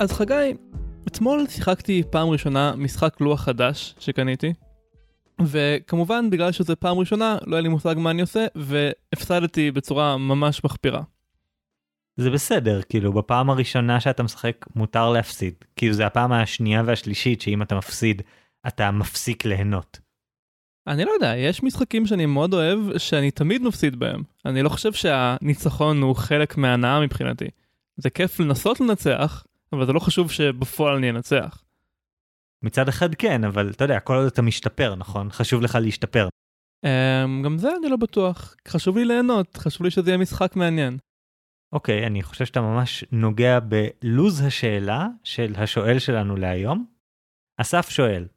אז חגי, אתמול שיחקתי פעם ראשונה משחק לוח חדש שקניתי, וכמובן בגלל שזו פעם ראשונה לא היה לי מושג מה אני עושה, והפסדתי בצורה ממש מחפירה. זה בסדר, כאילו בפעם הראשונה שאתה משחק מותר להפסיד, כאילו זה הפעם השנייה והשלישית שאם אתה מפסיד אתה מפסיק ליהנות. אני לא יודע, יש משחקים שאני מאוד אוהב שאני תמיד מפסיד בהם. אני לא חושב שהניצחון הוא חלק מההנאה מבחינתי. זה כיף לנסות לנצח, אבל זה לא חשוב שבפועל אני אנצח. מצד אחד כן, אבל אתה יודע, כל עוד אתה משתפר, נכון? חשוב לך להשתפר. Um, גם זה אני לא בטוח. חשוב לי ליהנות, חשוב לי שזה יהיה משחק מעניין. אוקיי, אני חושב שאתה ממש נוגע בלוז השאלה של השואל שלנו להיום. אסף שואל,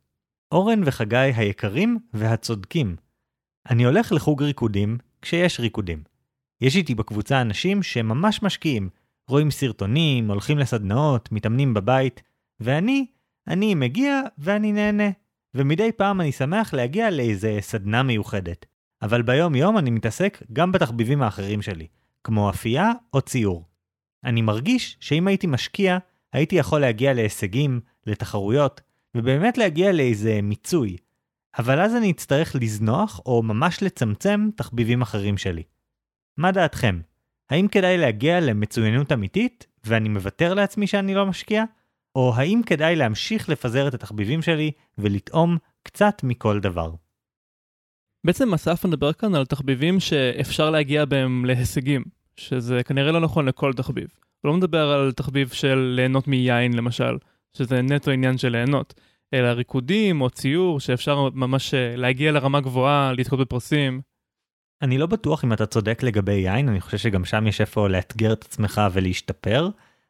אורן וחגי היקרים והצודקים, אני הולך לחוג ריקודים כשיש ריקודים. יש איתי בקבוצה אנשים שממש משקיעים, רואים סרטונים, הולכים לסדנאות, מתאמנים בבית, ואני, אני מגיע ואני נהנה. ומדי פעם אני שמח להגיע לאיזה סדנה מיוחדת. אבל ביום יום אני מתעסק גם בתחביבים האחרים שלי, כמו אפייה או ציור. אני מרגיש שאם הייתי משקיע, הייתי יכול להגיע להישגים, לתחרויות, ובאמת להגיע לאיזה מיצוי. אבל אז אני אצטרך לזנוח או ממש לצמצם תחביבים אחרים שלי. מה דעתכם? האם כדאי להגיע למצוינות אמיתית, ואני מוותר לעצמי שאני לא משקיע? או האם כדאי להמשיך לפזר את התחביבים שלי ולטעום קצת מכל דבר? בעצם אסף מדבר כאן על תחביבים שאפשר להגיע בהם להישגים, שזה כנראה לא נכון לכל תחביב. הוא לא מדבר על תחביב של ליהנות מיין למשל, שזה נטו עניין של ליהנות, אלא ריקודים או ציור שאפשר ממש אה, להגיע לרמה גבוהה, לזכות בפרסים. אני לא בטוח אם אתה צודק לגבי יין, אני חושב שגם שם יש איפה לאתגר את עצמך ולהשתפר,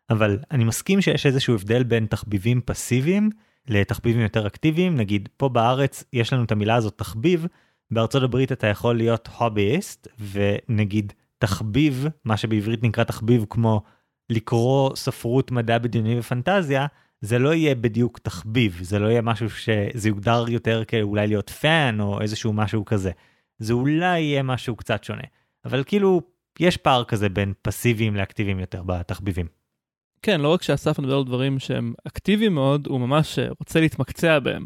אבל אני מסכים שיש איזשהו הבדל בין תחביבים פסיביים לתחביבים יותר אקטיביים, נגיד פה בארץ יש לנו את המילה הזאת תחביב, בארצות הברית אתה יכול להיות hobbyist, ונגיד תחביב, מה שבעברית נקרא תחביב כמו לקרוא ספרות מדע בדיוני ופנטזיה, זה לא יהיה בדיוק תחביב, זה לא יהיה משהו שזה יוגדר יותר כאולי להיות fan או איזשהו משהו כזה. זה אולי יהיה משהו קצת שונה. אבל כאילו, יש פער כזה בין פסיביים לאקטיביים יותר בתחביבים. כן, לא רק שאסף מדבר על דברים שהם אקטיביים מאוד, הוא ממש אה, רוצה להתמקצע בהם.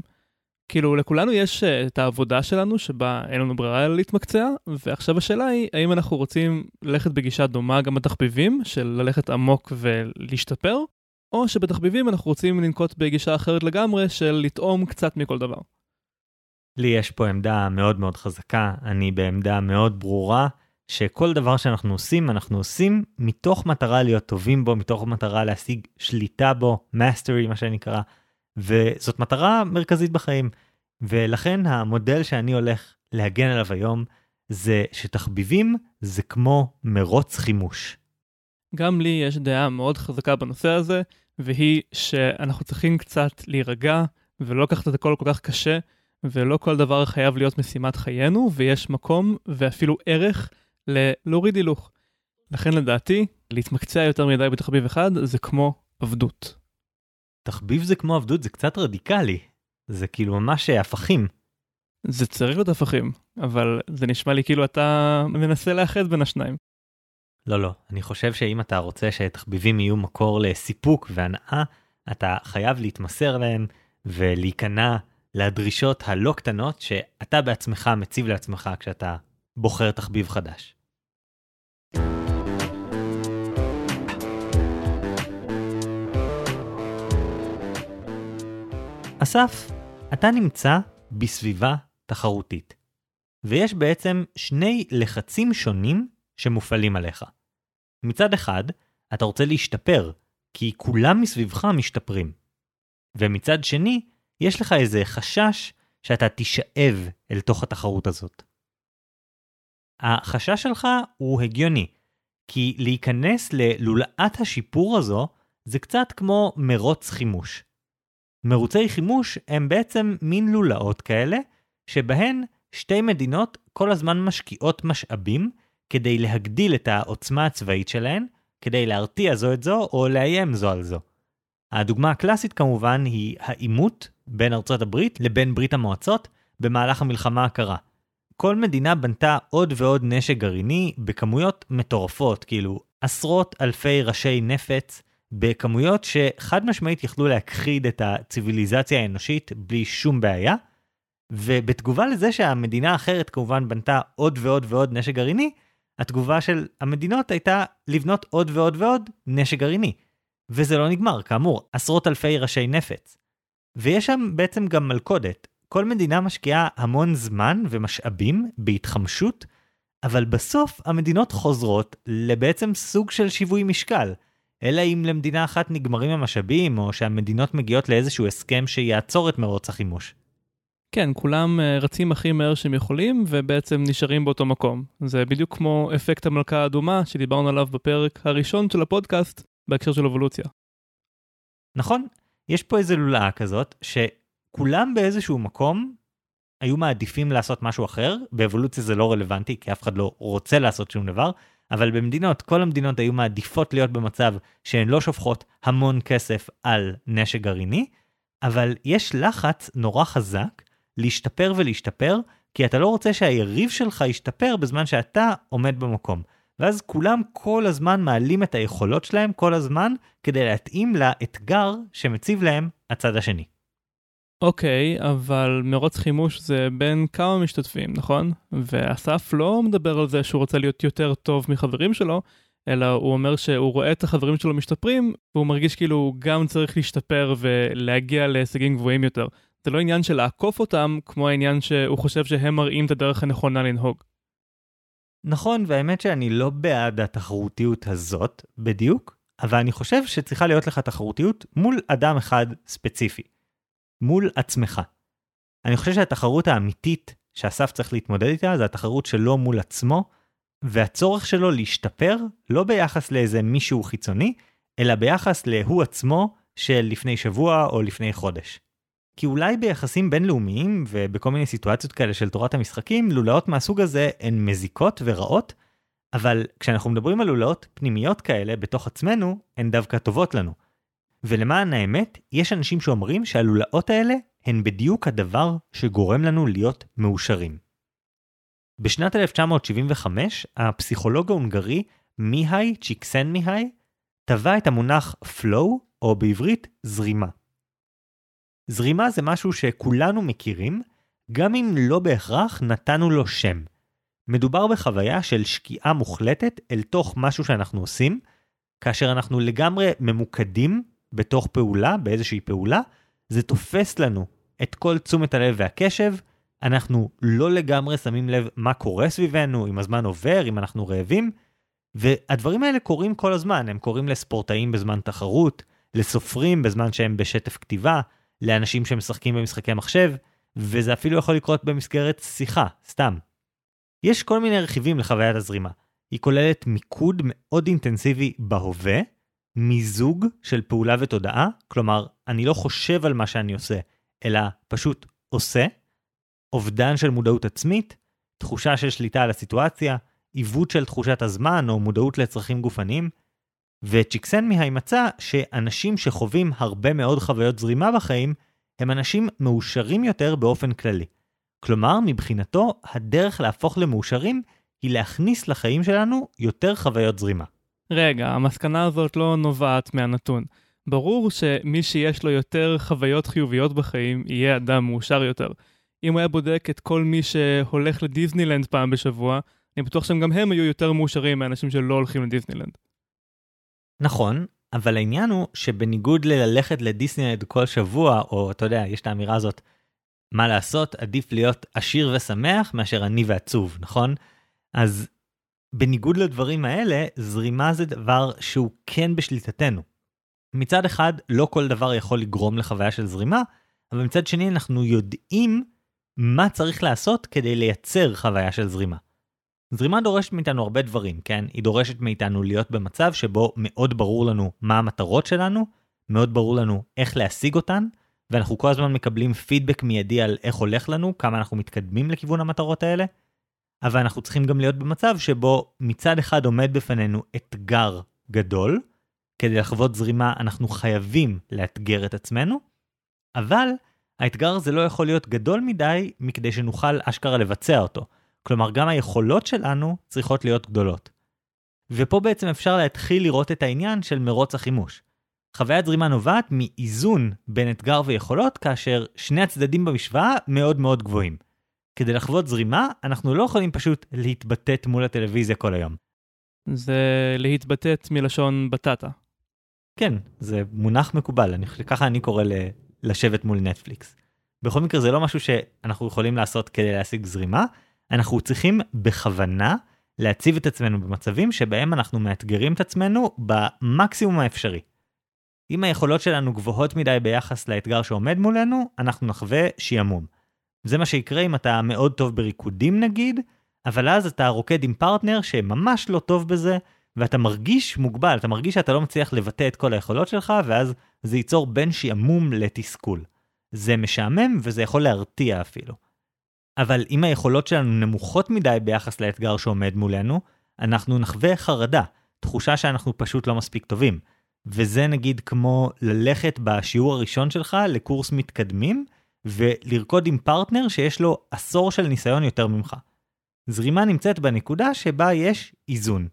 כאילו, לכולנו יש אה, את העבודה שלנו שבה אין לנו ברירה אלא להתמקצע, ועכשיו השאלה היא, האם אנחנו רוצים ללכת בגישה דומה גם בתחביבים, של ללכת עמוק ולהשתפר, או שבתחביבים אנחנו רוצים לנקוט בגישה אחרת לגמרי של לטעום קצת מכל דבר. לי יש פה עמדה מאוד מאוד חזקה, אני בעמדה מאוד ברורה, שכל דבר שאנחנו עושים, אנחנו עושים מתוך מטרה להיות טובים בו, מתוך מטרה להשיג שליטה בו, mastery מה שנקרא, וזאת מטרה מרכזית בחיים. ולכן המודל שאני הולך להגן עליו היום, זה שתחביבים זה כמו מרוץ חימוש. גם לי יש דעה מאוד חזקה בנושא הזה, והיא שאנחנו צריכים קצת להירגע ולא לקחת את הכל כל כך קשה, ולא כל דבר חייב להיות משימת חיינו, ויש מקום ואפילו ערך להוריד הילוך. לכן לדעתי, להתמקצע יותר מדי בתחביב אחד זה כמו עבדות. תחביב זה כמו עבדות זה קצת רדיקלי. זה כאילו ממש הפכים. זה צריך להיות הפכים, אבל זה נשמע לי כאילו אתה מנסה לאחד בין השניים. לא, לא. אני חושב שאם אתה רוצה שתחביבים יהיו מקור לסיפוק והנאה, אתה חייב להתמסר להם ולהיכנע לדרישות הלא קטנות שאתה בעצמך מציב לעצמך כשאתה בוחר תחביב חדש. אסף, אתה נמצא בסביבה תחרותית, ויש בעצם שני לחצים שונים שמופעלים עליך. מצד אחד, אתה רוצה להשתפר, כי כולם מסביבך משתפרים. ומצד שני, יש לך איזה חשש שאתה תישאב אל תוך התחרות הזאת. החשש שלך הוא הגיוני, כי להיכנס ללולאת השיפור הזו זה קצת כמו מרוץ חימוש. מרוצי חימוש הם בעצם מין לולאות כאלה, שבהן שתי מדינות כל הזמן משקיעות משאבים כדי להגדיל את העוצמה הצבאית שלהן, כדי להרתיע זו את זו או לאיים זו על זו. הדוגמה הקלאסית כמובן היא העימות בין ארצות הברית לבין ברית המועצות במהלך המלחמה הקרה. כל מדינה בנתה עוד ועוד נשק גרעיני בכמויות מטורפות, כאילו עשרות אלפי ראשי נפץ בכמויות שחד משמעית יכלו להכחיד את הציוויליזציה האנושית בלי שום בעיה. ובתגובה לזה שהמדינה האחרת כמובן בנתה עוד ועוד ועוד נשק גרעיני, התגובה של המדינות הייתה לבנות עוד ועוד ועוד נשק גרעיני. וזה לא נגמר, כאמור, עשרות אלפי ראשי נפץ. ויש שם בעצם גם מלכודת. כל מדינה משקיעה המון זמן ומשאבים בהתחמשות, אבל בסוף המדינות חוזרות לבעצם סוג של שיווי משקל. אלא אם למדינה אחת נגמרים המשאבים, או שהמדינות מגיעות לאיזשהו הסכם שיעצור את מרוץ החימוש. כן, כולם אה, רצים הכי מהר שהם יכולים, ובעצם נשארים באותו מקום. זה בדיוק כמו אפקט המלכה האדומה, שדיברנו עליו בפרק הראשון של הפודקאסט, בהקשר של אבולוציה. נכון, יש פה איזה לולאה כזאת, שכולם באיזשהו מקום היו מעדיפים לעשות משהו אחר, באבולוציה זה לא רלוונטי, כי אף אחד לא רוצה לעשות שום דבר, אבל במדינות, כל המדינות היו מעדיפות להיות במצב שהן לא שופכות המון כסף על נשק גרעיני, אבל יש לחץ נורא חזק להשתפר ולהשתפר, כי אתה לא רוצה שהיריב שלך ישתפר בזמן שאתה עומד במקום. ואז כולם כל הזמן מעלים את היכולות שלהם כל הזמן כדי להתאים לאתגר שמציב להם הצד השני. אוקיי, okay, אבל מרוץ חימוש זה בין כמה משתתפים, נכון? ואסף לא מדבר על זה שהוא רוצה להיות יותר טוב מחברים שלו, אלא הוא אומר שהוא רואה את החברים שלו משתפרים, והוא מרגיש כאילו הוא גם צריך להשתפר ולהגיע להישגים גבוהים יותר. זה לא עניין של לעקוף אותם, כמו העניין שהוא חושב שהם מראים את הדרך הנכונה לנהוג. נכון, והאמת שאני לא בעד התחרותיות הזאת בדיוק, אבל אני חושב שצריכה להיות לך תחרותיות מול אדם אחד ספציפי. מול עצמך. אני חושב שהתחרות האמיתית שאסף צריך להתמודד איתה זה התחרות שלו מול עצמו, והצורך שלו להשתפר לא ביחס לאיזה מישהו חיצוני, אלא ביחס להוא עצמו של לפני שבוע או לפני חודש. כי אולי ביחסים בינלאומיים ובכל מיני סיטואציות כאלה של תורת המשחקים, לולאות מהסוג הזה הן מזיקות ורעות, אבל כשאנחנו מדברים על לולאות פנימיות כאלה בתוך עצמנו, הן דווקא טובות לנו. ולמען האמת, יש אנשים שאומרים שהלולאות האלה הן בדיוק הדבר שגורם לנו להיות מאושרים. בשנת 1975, הפסיכולוג ההונגרי מיהי צ'יקסן מיהי טבע את המונח flow, או בעברית זרימה. זרימה זה משהו שכולנו מכירים, גם אם לא בהכרח נתנו לו שם. מדובר בחוויה של שקיעה מוחלטת אל תוך משהו שאנחנו עושים, כאשר אנחנו לגמרי ממוקדים בתוך פעולה, באיזושהי פעולה, זה תופס לנו את כל תשומת הלב והקשב, אנחנו לא לגמרי שמים לב מה קורה סביבנו, אם הזמן עובר, אם אנחנו רעבים, והדברים האלה קורים כל הזמן, הם קורים לספורטאים בזמן תחרות, לסופרים בזמן שהם בשטף כתיבה, לאנשים שמשחקים במשחקי מחשב, וזה אפילו יכול לקרות במסגרת שיחה, סתם. יש כל מיני רכיבים לחוויית הזרימה. היא כוללת מיקוד מאוד אינטנסיבי בהווה, מיזוג של פעולה ותודעה, כלומר, אני לא חושב על מה שאני עושה, אלא פשוט עושה, אובדן של מודעות עצמית, תחושה של שליטה על הסיטואציה, עיוות של תחושת הזמן או מודעות לצרכים גופניים, וצ'יקסנמי מצא שאנשים שחווים הרבה מאוד חוויות זרימה בחיים, הם אנשים מאושרים יותר באופן כללי. כלומר, מבחינתו, הדרך להפוך למאושרים היא להכניס לחיים שלנו יותר חוויות זרימה. רגע, המסקנה הזאת לא נובעת מהנתון. ברור שמי שיש לו יותר חוויות חיוביות בחיים, יהיה אדם מאושר יותר. אם הוא היה בודק את כל מי שהולך לדיסנילנד פעם בשבוע, אני בטוח שגם הם היו יותר מאושרים מאנשים שלא הולכים לדיסנילנד. נכון, אבל העניין הוא שבניגוד לללכת לדיסנילנד כל שבוע, או אתה יודע, יש את האמירה הזאת, מה לעשות, עדיף להיות עשיר ושמח מאשר עני ועצוב, נכון? אז בניגוד לדברים האלה, זרימה זה דבר שהוא כן בשליטתנו. מצד אחד, לא כל דבר יכול לגרום לחוויה של זרימה, אבל מצד שני אנחנו יודעים מה צריך לעשות כדי לייצר חוויה של זרימה. זרימה דורשת מאיתנו הרבה דברים, כן? היא דורשת מאיתנו להיות במצב שבו מאוד ברור לנו מה המטרות שלנו, מאוד ברור לנו איך להשיג אותן, ואנחנו כל הזמן מקבלים פידבק מיידי על איך הולך לנו, כמה אנחנו מתקדמים לכיוון המטרות האלה, אבל אנחנו צריכים גם להיות במצב שבו מצד אחד עומד בפנינו אתגר גדול, כדי לחוות זרימה אנחנו חייבים לאתגר את עצמנו, אבל האתגר הזה לא יכול להיות גדול מדי מכדי שנוכל אשכרה לבצע אותו. כלומר, גם היכולות שלנו צריכות להיות גדולות. ופה בעצם אפשר להתחיל לראות את העניין של מרוץ החימוש. חוויית זרימה נובעת מאיזון בין אתגר ויכולות, כאשר שני הצדדים במשוואה מאוד מאוד גבוהים. כדי לחוות זרימה, אנחנו לא יכולים פשוט להתבטאת מול הטלוויזיה כל היום. זה להתבטאת מלשון בטטה. כן, זה מונח מקובל, אני שככה אני קורא ל... לשבת מול נטפליקס. בכל מקרה זה לא משהו שאנחנו יכולים לעשות כדי להשיג זרימה, אנחנו צריכים בכוונה להציב את עצמנו במצבים שבהם אנחנו מאתגרים את עצמנו במקסימום האפשרי. אם היכולות שלנו גבוהות מדי ביחס לאתגר שעומד מולנו, אנחנו נחווה שעמום. זה מה שיקרה אם אתה מאוד טוב בריקודים נגיד, אבל אז אתה רוקד עם פרטנר שממש לא טוב בזה, ואתה מרגיש מוגבל, אתה מרגיש שאתה לא מצליח לבטא את כל היכולות שלך, ואז זה ייצור בין שעמום לתסכול. זה משעמם וזה יכול להרתיע אפילו. אבל אם היכולות שלנו נמוכות מדי ביחס לאתגר שעומד מולנו, אנחנו נחווה חרדה, תחושה שאנחנו פשוט לא מספיק טובים. וזה נגיד כמו ללכת בשיעור הראשון שלך לקורס מתקדמים, ולרקוד עם פרטנר שיש לו עשור של ניסיון יותר ממך. זרימה נמצאת בנקודה שבה יש איזון.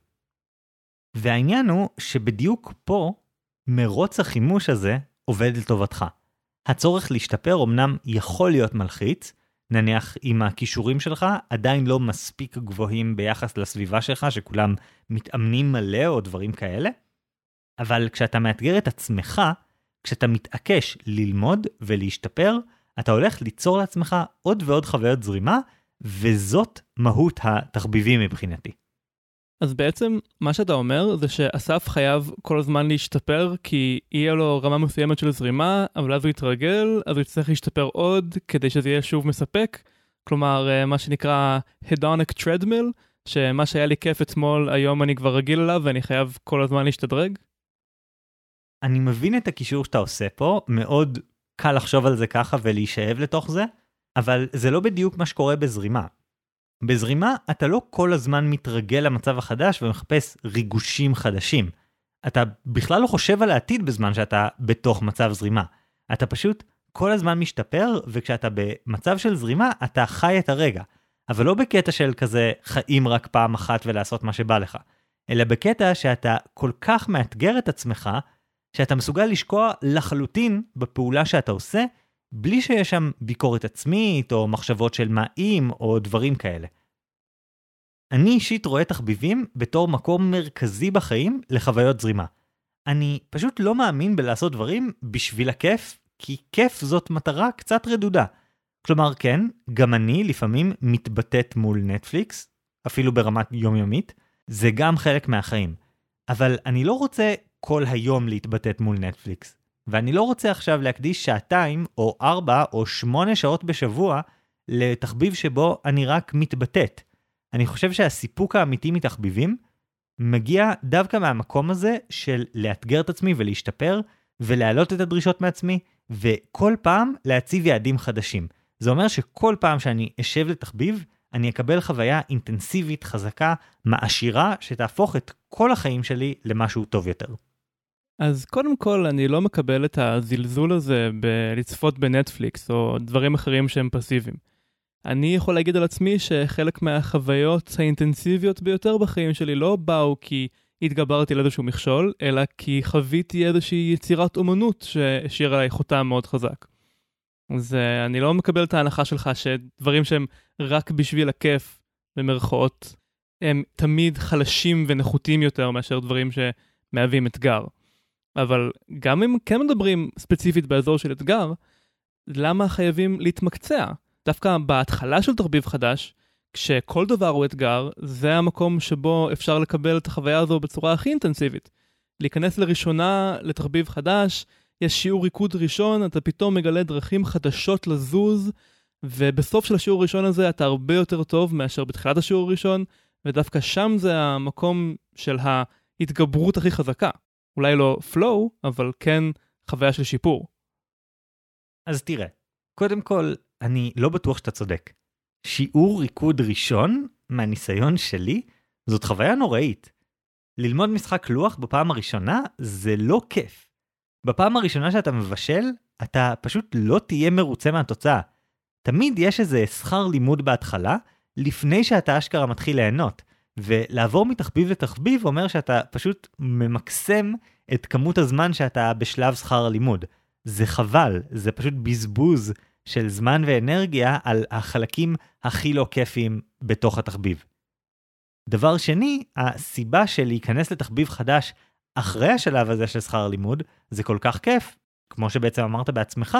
והעניין הוא שבדיוק פה, מרוץ החימוש הזה עובד לטובתך. הצורך להשתפר אמנם יכול להיות מלחיץ, נניח אם הכישורים שלך עדיין לא מספיק גבוהים ביחס לסביבה שלך, שכולם מתאמנים מלא או דברים כאלה, אבל כשאתה מאתגר את עצמך, כשאתה מתעקש ללמוד ולהשתפר, אתה הולך ליצור לעצמך עוד ועוד חוויות זרימה, וזאת מהות התחביבים מבחינתי. אז בעצם מה שאתה אומר זה שאסף חייב כל הזמן להשתפר כי יהיה לו רמה מסוימת של זרימה, אבל אז הוא יתרגל, אז הוא יצטרך להשתפר עוד כדי שזה יהיה שוב מספק. כלומר, אה, מה שנקרא hedonic treadmill, שמה שהיה לי כיף אתמול, היום אני כבר רגיל אליו ואני חייב כל הזמן להשתדרג. אני מבין את הקישור שאתה עושה פה, מאוד קל לחשוב על זה ככה ולהישאב לתוך זה, אבל זה לא בדיוק מה שקורה בזרימה. בזרימה אתה לא כל הזמן מתרגל למצב החדש ומחפש ריגושים חדשים. אתה בכלל לא חושב על העתיד בזמן שאתה בתוך מצב זרימה. אתה פשוט כל הזמן משתפר, וכשאתה במצב של זרימה, אתה חי את הרגע. אבל לא בקטע של כזה חיים רק פעם אחת ולעשות מה שבא לך, אלא בקטע שאתה כל כך מאתגר את עצמך, שאתה מסוגל לשקוע לחלוטין בפעולה שאתה עושה, בלי שיש שם ביקורת עצמית, או מחשבות של מה אם, או דברים כאלה. אני אישית רואה תחביבים בתור מקום מרכזי בחיים לחוויות זרימה. אני פשוט לא מאמין בלעשות דברים בשביל הכיף, כי כיף זאת מטרה קצת רדודה. כלומר, כן, גם אני לפעמים מתבטאת מול נטפליקס, אפילו ברמת יומיומית, זה גם חלק מהחיים. אבל אני לא רוצה כל היום להתבטאת מול נטפליקס. ואני לא רוצה עכשיו להקדיש שעתיים, או ארבע, או שמונה שעות בשבוע, לתחביב שבו אני רק מתבטאת. אני חושב שהסיפוק האמיתי מתחביבים מגיע דווקא מהמקום הזה של לאתגר את עצמי ולהשתפר, ולהעלות את הדרישות מעצמי, וכל פעם להציב יעדים חדשים. זה אומר שכל פעם שאני אשב לתחביב, אני אקבל חוויה אינטנסיבית, חזקה, מעשירה, שתהפוך את כל החיים שלי למשהו טוב יותר. אז קודם כל, אני לא מקבל את הזלזול הזה בלצפות בנטפליקס או דברים אחרים שהם פסיביים. אני יכול להגיד על עצמי שחלק מהחוויות האינטנסיביות ביותר בחיים שלי לא באו כי התגברתי על איזשהו מכשול, אלא כי חוויתי איזושהי יצירת אומנות שהשאירה עליי חותם מאוד חזק. אז uh, אני לא מקבל את ההנחה שלך שדברים שהם רק בשביל הכיף, במרכאות, הם תמיד חלשים ונחותים יותר מאשר דברים שמהווים אתגר. אבל גם אם כן מדברים ספציפית באזור של אתגר, למה חייבים להתמקצע? דווקא בהתחלה של תחביב חדש, כשכל דבר הוא אתגר, זה המקום שבו אפשר לקבל את החוויה הזו בצורה הכי אינטנסיבית. להיכנס לראשונה לתחביב חדש, יש שיעור ריקוד ראשון, אתה פתאום מגלה דרכים חדשות לזוז, ובסוף של השיעור הראשון הזה אתה הרבה יותר טוב מאשר בתחילת השיעור הראשון, ודווקא שם זה המקום של ההתגברות הכי חזקה. אולי לא flow, אבל כן חוויה של שיפור. אז תראה, קודם כל, אני לא בטוח שאתה צודק. שיעור ריקוד ראשון, מהניסיון שלי, זאת חוויה נוראית. ללמוד משחק לוח בפעם הראשונה זה לא כיף. בפעם הראשונה שאתה מבשל, אתה פשוט לא תהיה מרוצה מהתוצאה. תמיד יש איזה שכר לימוד בהתחלה, לפני שאתה אשכרה מתחיל ליהנות, ולעבור מתחביב לתחביב אומר שאתה פשוט ממקסם את כמות הזמן שאתה בשלב שכר הלימוד. זה חבל, זה פשוט בזבוז של זמן ואנרגיה על החלקים הכי לא כיפיים בתוך התחביב. דבר שני, הסיבה של להיכנס לתחביב חדש אחרי השלב הזה של שכר לימוד, זה כל כך כיף, כמו שבעצם אמרת בעצמך,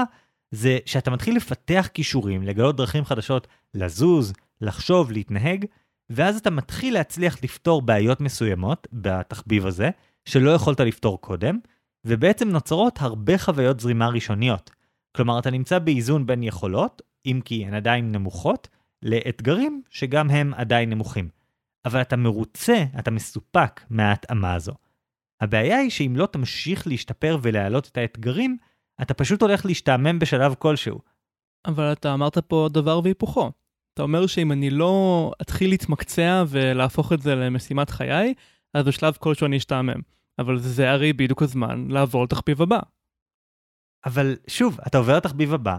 זה שאתה מתחיל לפתח כישורים, לגלות דרכים חדשות לזוז, לחשוב, להתנהג, ואז אתה מתחיל להצליח לפתור בעיות מסוימות בתחביב הזה, שלא יכולת לפתור קודם, ובעצם נוצרות הרבה חוויות זרימה ראשוניות. כלומר, אתה נמצא באיזון בין יכולות, אם כי הן עדיין נמוכות, לאתגרים שגם הם עדיין נמוכים. אבל אתה מרוצה, אתה מסופק מההתאמה הזו. הבעיה היא שאם לא תמשיך להשתפר ולהעלות את האתגרים, אתה פשוט הולך להשתעמם בשלב כלשהו. אבל אתה אמרת פה דבר והיפוכו. אתה אומר שאם אני לא אתחיל להתמקצע ולהפוך את זה למשימת חיי, אז בשלב כלשהו אני אשתעמם. אבל זה הרי בדיוק הזמן לעבור לתחביב הבא. אבל שוב, אתה עובר לתחביב הבא,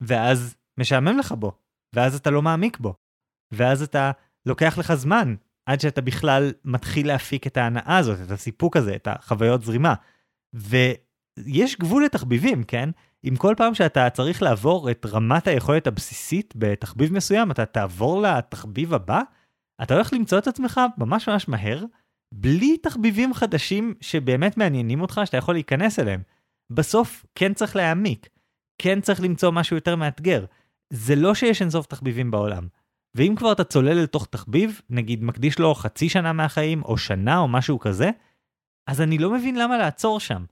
ואז משעמם לך בו, ואז אתה לא מעמיק בו, ואז אתה לוקח לך זמן עד שאתה בכלל מתחיל להפיק את ההנאה הזאת, את הסיפוק הזה, את החוויות זרימה. ויש גבול לתחביבים, כן? אם כל פעם שאתה צריך לעבור את רמת היכולת הבסיסית בתחביב מסוים, אתה תעבור לתחביב הבא, אתה הולך למצוא את עצמך ממש ממש מהר, בלי תחביבים חדשים שבאמת מעניינים אותך, שאתה יכול להיכנס אליהם. בסוף כן צריך להעמיק, כן צריך למצוא משהו יותר מאתגר. זה לא שיש אינסוף תחביבים בעולם. ואם כבר אתה צולל לתוך תחביב, נגיד מקדיש לו חצי שנה מהחיים, או שנה, או משהו כזה, אז אני לא מבין למה לעצור שם.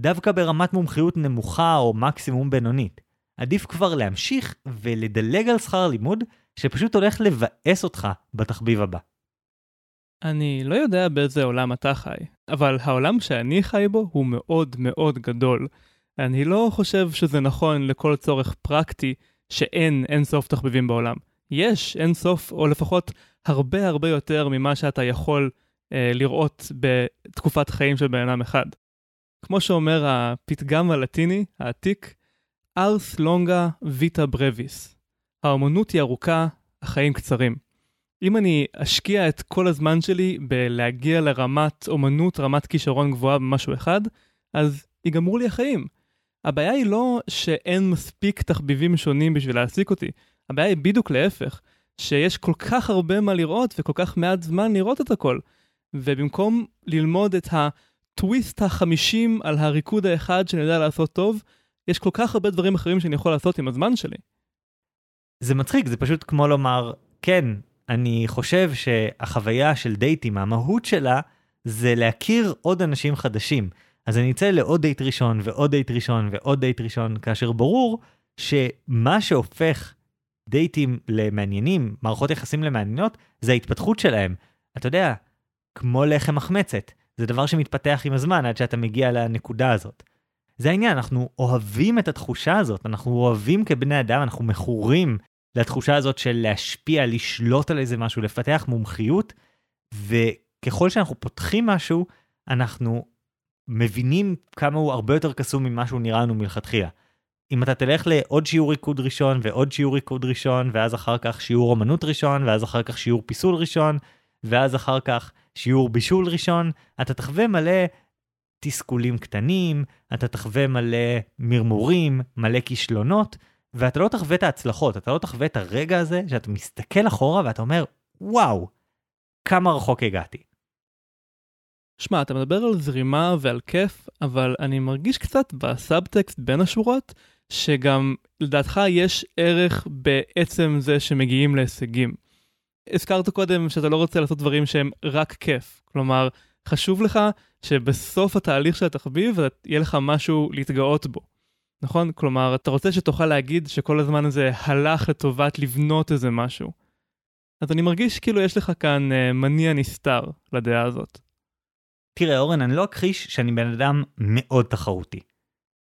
דווקא ברמת מומחיות נמוכה או מקסימום בינונית. עדיף כבר להמשיך ולדלג על שכר לימוד, שפשוט הולך לבאס אותך בתחביב הבא. אני לא יודע באיזה עולם אתה חי, אבל העולם שאני חי בו הוא מאוד מאוד גדול. אני לא חושב שזה נכון לכל צורך פרקטי שאין אין סוף תחביבים בעולם. יש אין סוף, או לפחות הרבה הרבה יותר ממה שאתה יכול אה, לראות בתקופת חיים של בן אדם אחד. כמו שאומר הפתגם הלטיני העתיק, ארס לונגה ויטה ברביס. האמנות היא ארוכה, החיים קצרים. אם אני אשקיע את כל הזמן שלי בלהגיע לרמת אומנות, רמת כישרון גבוהה במשהו אחד, אז ייגמרו לי החיים. הבעיה היא לא שאין מספיק תחביבים שונים בשביל להעסיק אותי, הבעיה היא בדיוק להפך, שיש כל כך הרבה מה לראות וכל כך מעט זמן לראות את הכל. ובמקום ללמוד את הטוויסט החמישים על הריקוד האחד שאני יודע לעשות טוב, יש כל כך הרבה דברים אחרים שאני יכול לעשות עם הזמן שלי. זה מצחיק, זה פשוט כמו לומר, כן, אני חושב שהחוויה של דייטים, המהות שלה, זה להכיר עוד אנשים חדשים. אז אני אצא לעוד דייט ראשון ועוד דייט ראשון ועוד דייט ראשון, כאשר ברור שמה שהופך דייטים למעניינים, מערכות יחסים למעניינות, זה ההתפתחות שלהם. אתה יודע, כמו לחם מחמצת, זה דבר שמתפתח עם הזמן עד שאתה מגיע לנקודה הזאת. זה העניין, אנחנו אוהבים את התחושה הזאת, אנחנו אוהבים כבני אדם, אנחנו מכורים לתחושה הזאת של להשפיע, לשלוט על איזה משהו, לפתח מומחיות, וככל שאנחנו פותחים משהו, אנחנו מבינים כמה הוא הרבה יותר קסום ממה שהוא נראה לנו מלכתחילה. אם אתה תלך לעוד שיעור ריקוד ראשון ועוד שיעור ריקוד ראשון, ואז אחר כך שיעור אמנות ראשון, ואז אחר כך שיעור פיסול ראשון, ואז אחר כך שיעור בישול ראשון, אתה תחווה מלא תסכולים קטנים, אתה תחווה מלא מרמורים, מלא כישלונות, ואתה לא תחווה את ההצלחות, אתה לא תחווה את הרגע הזה שאתה מסתכל אחורה ואתה אומר, וואו, כמה רחוק הגעתי. שמע, אתה מדבר על זרימה ועל כיף, אבל אני מרגיש קצת בסאבטקסט בין השורות, שגם לדעתך יש ערך בעצם זה שמגיעים להישגים. הזכרת קודם שאתה לא רוצה לעשות דברים שהם רק כיף. כלומר, חשוב לך שבסוף התהליך של התחביב יהיה לך משהו להתגאות בו. נכון? כלומר, אתה רוצה שתוכל להגיד שכל הזמן הזה הלך לטובת לבנות איזה משהו. אז אני מרגיש כאילו יש לך כאן uh, מניע נסתר לדעה הזאת. תראה, אורן, אני לא אכחיש שאני בן אדם מאוד תחרותי.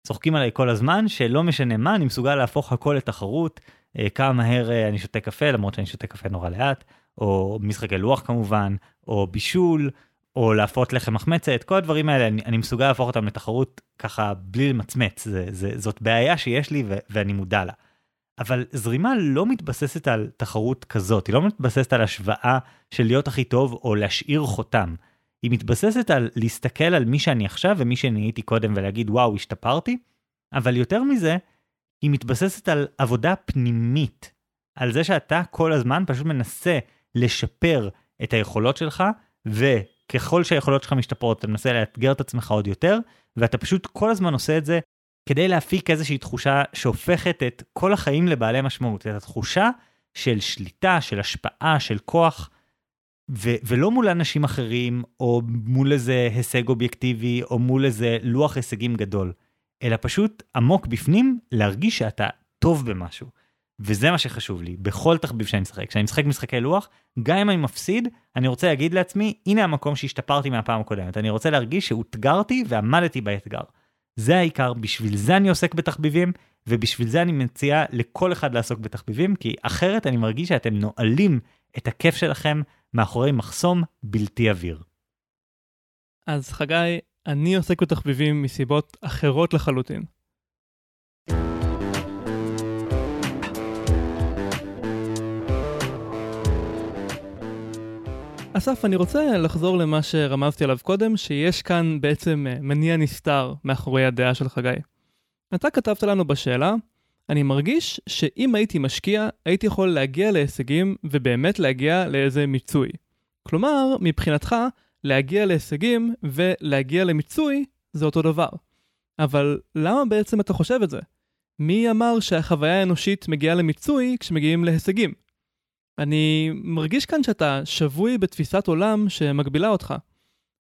צוחקים עליי כל הזמן שלא משנה מה, אני מסוגל להפוך הכל לתחרות, אה, כמה מהר אה, אני שותה קפה, למרות שאני שותה קפה נורא לאט, או משחקי לוח כמובן, או בישול, או להפות לחם מחמצת, כל הדברים האלה, אני, אני מסוגל להפוך אותם לתחרות ככה בלי למצמץ, זה, זה, זאת בעיה שיש לי ו- ואני מודע לה. אבל זרימה לא מתבססת על תחרות כזאת, היא לא מתבססת על השוואה של להיות הכי טוב או להשאיר חותם. היא מתבססת על להסתכל על מי שאני עכשיו ומי שאני הייתי קודם ולהגיד וואו השתפרתי, אבל יותר מזה, היא מתבססת על עבודה פנימית, על זה שאתה כל הזמן פשוט מנסה לשפר את היכולות שלך, וככל שהיכולות שלך משתפרות אתה מנסה לאתגר את עצמך עוד יותר, ואתה פשוט כל הזמן עושה את זה כדי להפיק איזושהי תחושה שהופכת את כל החיים לבעלי משמעות, את התחושה של שליטה, של השפעה, של כוח, ו- ולא מול אנשים אחרים, או מול איזה הישג אובייקטיבי, או מול איזה לוח הישגים גדול, אלא פשוט עמוק בפנים להרגיש שאתה טוב במשהו. וזה מה שחשוב לי, בכל תחביב שאני משחק. כשאני משחק משחקי לוח, גם אם אני מפסיד, אני רוצה להגיד לעצמי, הנה המקום שהשתפרתי מהפעם הקודמת. אני רוצה להרגיש שאותגרתי ועמדתי באתגר. זה העיקר, בשביל זה אני עוסק בתחביבים, ובשביל זה אני מציע לכל אחד לעסוק בתחביבים, כי אחרת אני מרגיש שאתם נועלים את הכיף שלכם מאחורי מחסום בלתי עביר. אז חגי, אני עוסק בתחביבים מסיבות אחרות לחלוטין. אסף, אני רוצה לחזור למה שרמזתי עליו קודם, שיש כאן בעצם אה, מניע נסתר מאחורי הדעה של חגי. אתה כתבת לנו בשאלה, אני מרגיש שאם הייתי משקיע, הייתי יכול להגיע להישגים ובאמת להגיע לאיזה מיצוי. כלומר, מבחינתך, להגיע להישגים ולהגיע למיצוי זה אותו דבר. אבל למה בעצם אתה חושב את זה? מי אמר שהחוויה האנושית מגיעה למיצוי כשמגיעים להישגים? אני מרגיש כאן שאתה שבוי בתפיסת עולם שמגבילה אותך.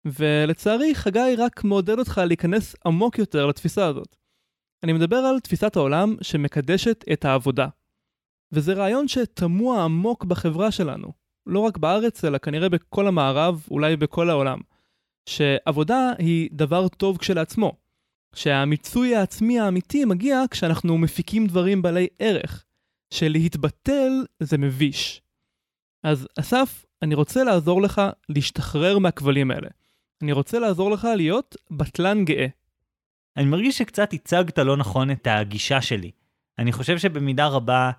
ולצערי, חגי רק מעודד אותך להיכנס עמוק יותר לתפיסה הזאת. אני מדבר על תפיסת העולם שמקדשת את העבודה. וזה רעיון שתמוה עמוק בחברה שלנו. לא רק בארץ, אלא כנראה בכל המערב, אולי בכל העולם. שעבודה היא דבר טוב כשלעצמו. שהמיצוי העצמי האמיתי מגיע כשאנחנו מפיקים דברים בעלי ערך. שלהתבטל זה מביש. אז אסף, אני רוצה לעזור לך להשתחרר מהכבלים האלה. אני רוצה לעזור לך להיות בטלן גאה. אני מרגיש שקצת הצגת לא נכון את הגישה שלי. אני חושב שבמידה רבה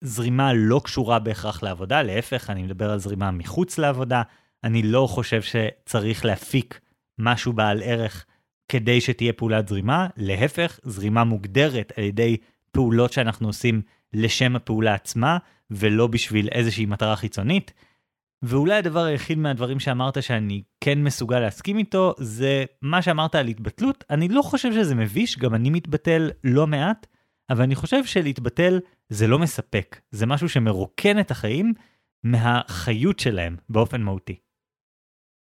זרימה לא קשורה בהכרח לעבודה, להפך, אני מדבר על זרימה מחוץ לעבודה. אני לא חושב שצריך להפיק משהו בעל ערך כדי שתהיה פעולת זרימה, להפך, זרימה מוגדרת על ידי פעולות שאנחנו עושים לשם הפעולה עצמה, ולא בשביל איזושהי מטרה חיצונית. ואולי הדבר היחיד מהדברים שאמרת שאני כן מסוגל להסכים איתו, זה מה שאמרת על התבטלות. אני לא חושב שזה מביש, גם אני מתבטל לא מעט, אבל אני חושב שלהתבטל זה לא מספק. זה משהו שמרוקן את החיים מהחיות שלהם באופן מהותי.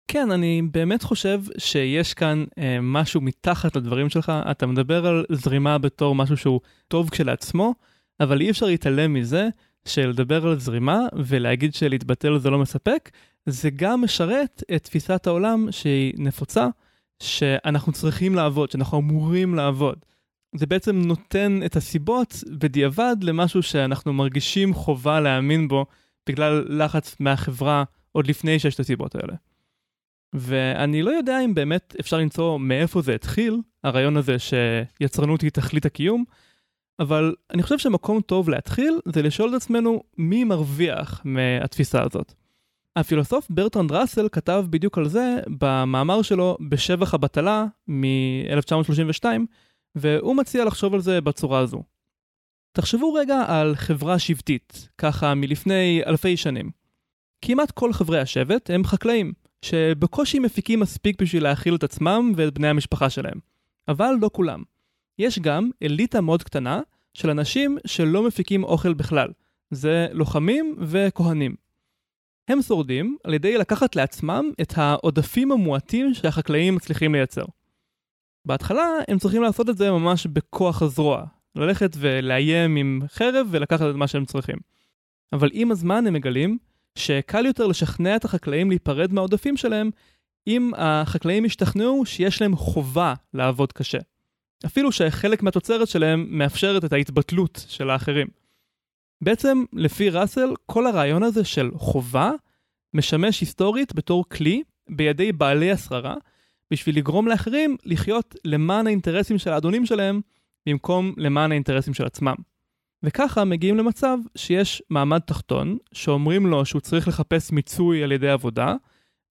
כן, אני באמת חושב שיש כאן אה, משהו מתחת לדברים שלך. אתה מדבר על זרימה בתור משהו שהוא טוב כשלעצמו, אבל אי אפשר להתעלם מזה שלדבר על זרימה ולהגיד שלהתבטל זה לא מספק, זה גם משרת את תפיסת העולם שהיא נפוצה, שאנחנו צריכים לעבוד, שאנחנו אמורים לעבוד. זה בעצם נותן את הסיבות בדיעבד למשהו שאנחנו מרגישים חובה להאמין בו בגלל לחץ מהחברה עוד לפני שיש את הסיבות האלה. ואני לא יודע אם באמת אפשר למצוא מאיפה זה התחיל, הרעיון הזה שיצרנות היא תכלית הקיום, אבל אני חושב שמקום טוב להתחיל זה לשאול את עצמנו מי מרוויח מהתפיסה הזאת. הפילוסוף ברטרנד ראסל כתב בדיוק על זה במאמר שלו בשבח הבטלה מ-1932, והוא מציע לחשוב על זה בצורה הזו. תחשבו רגע על חברה שבטית, ככה מלפני אלפי שנים. כמעט כל חברי השבט הם חקלאים, שבקושי מפיקים מספיק בשביל להאכיל את עצמם ואת בני המשפחה שלהם. אבל לא כולם. יש גם אליטה מאוד קטנה של אנשים שלא מפיקים אוכל בכלל. זה לוחמים וכהנים. הם שורדים על ידי לקחת לעצמם את העודפים המועטים שהחקלאים מצליחים לייצר. בהתחלה הם צריכים לעשות את זה ממש בכוח הזרוע, ללכת ולאיים עם חרב ולקחת את מה שהם צריכים. אבל עם הזמן הם מגלים שקל יותר לשכנע את החקלאים להיפרד מהעודפים שלהם אם החקלאים ישתכנעו שיש להם חובה לעבוד קשה. אפילו שחלק מהתוצרת שלהם מאפשרת את ההתבטלות של האחרים. בעצם, לפי ראסל, כל הרעיון הזה של חובה משמש היסטורית בתור כלי בידי בעלי השררה, בשביל לגרום לאחרים לחיות למען האינטרסים של האדונים שלהם, במקום למען האינטרסים של עצמם. וככה מגיעים למצב שיש מעמד תחתון, שאומרים לו שהוא צריך לחפש מיצוי על ידי עבודה,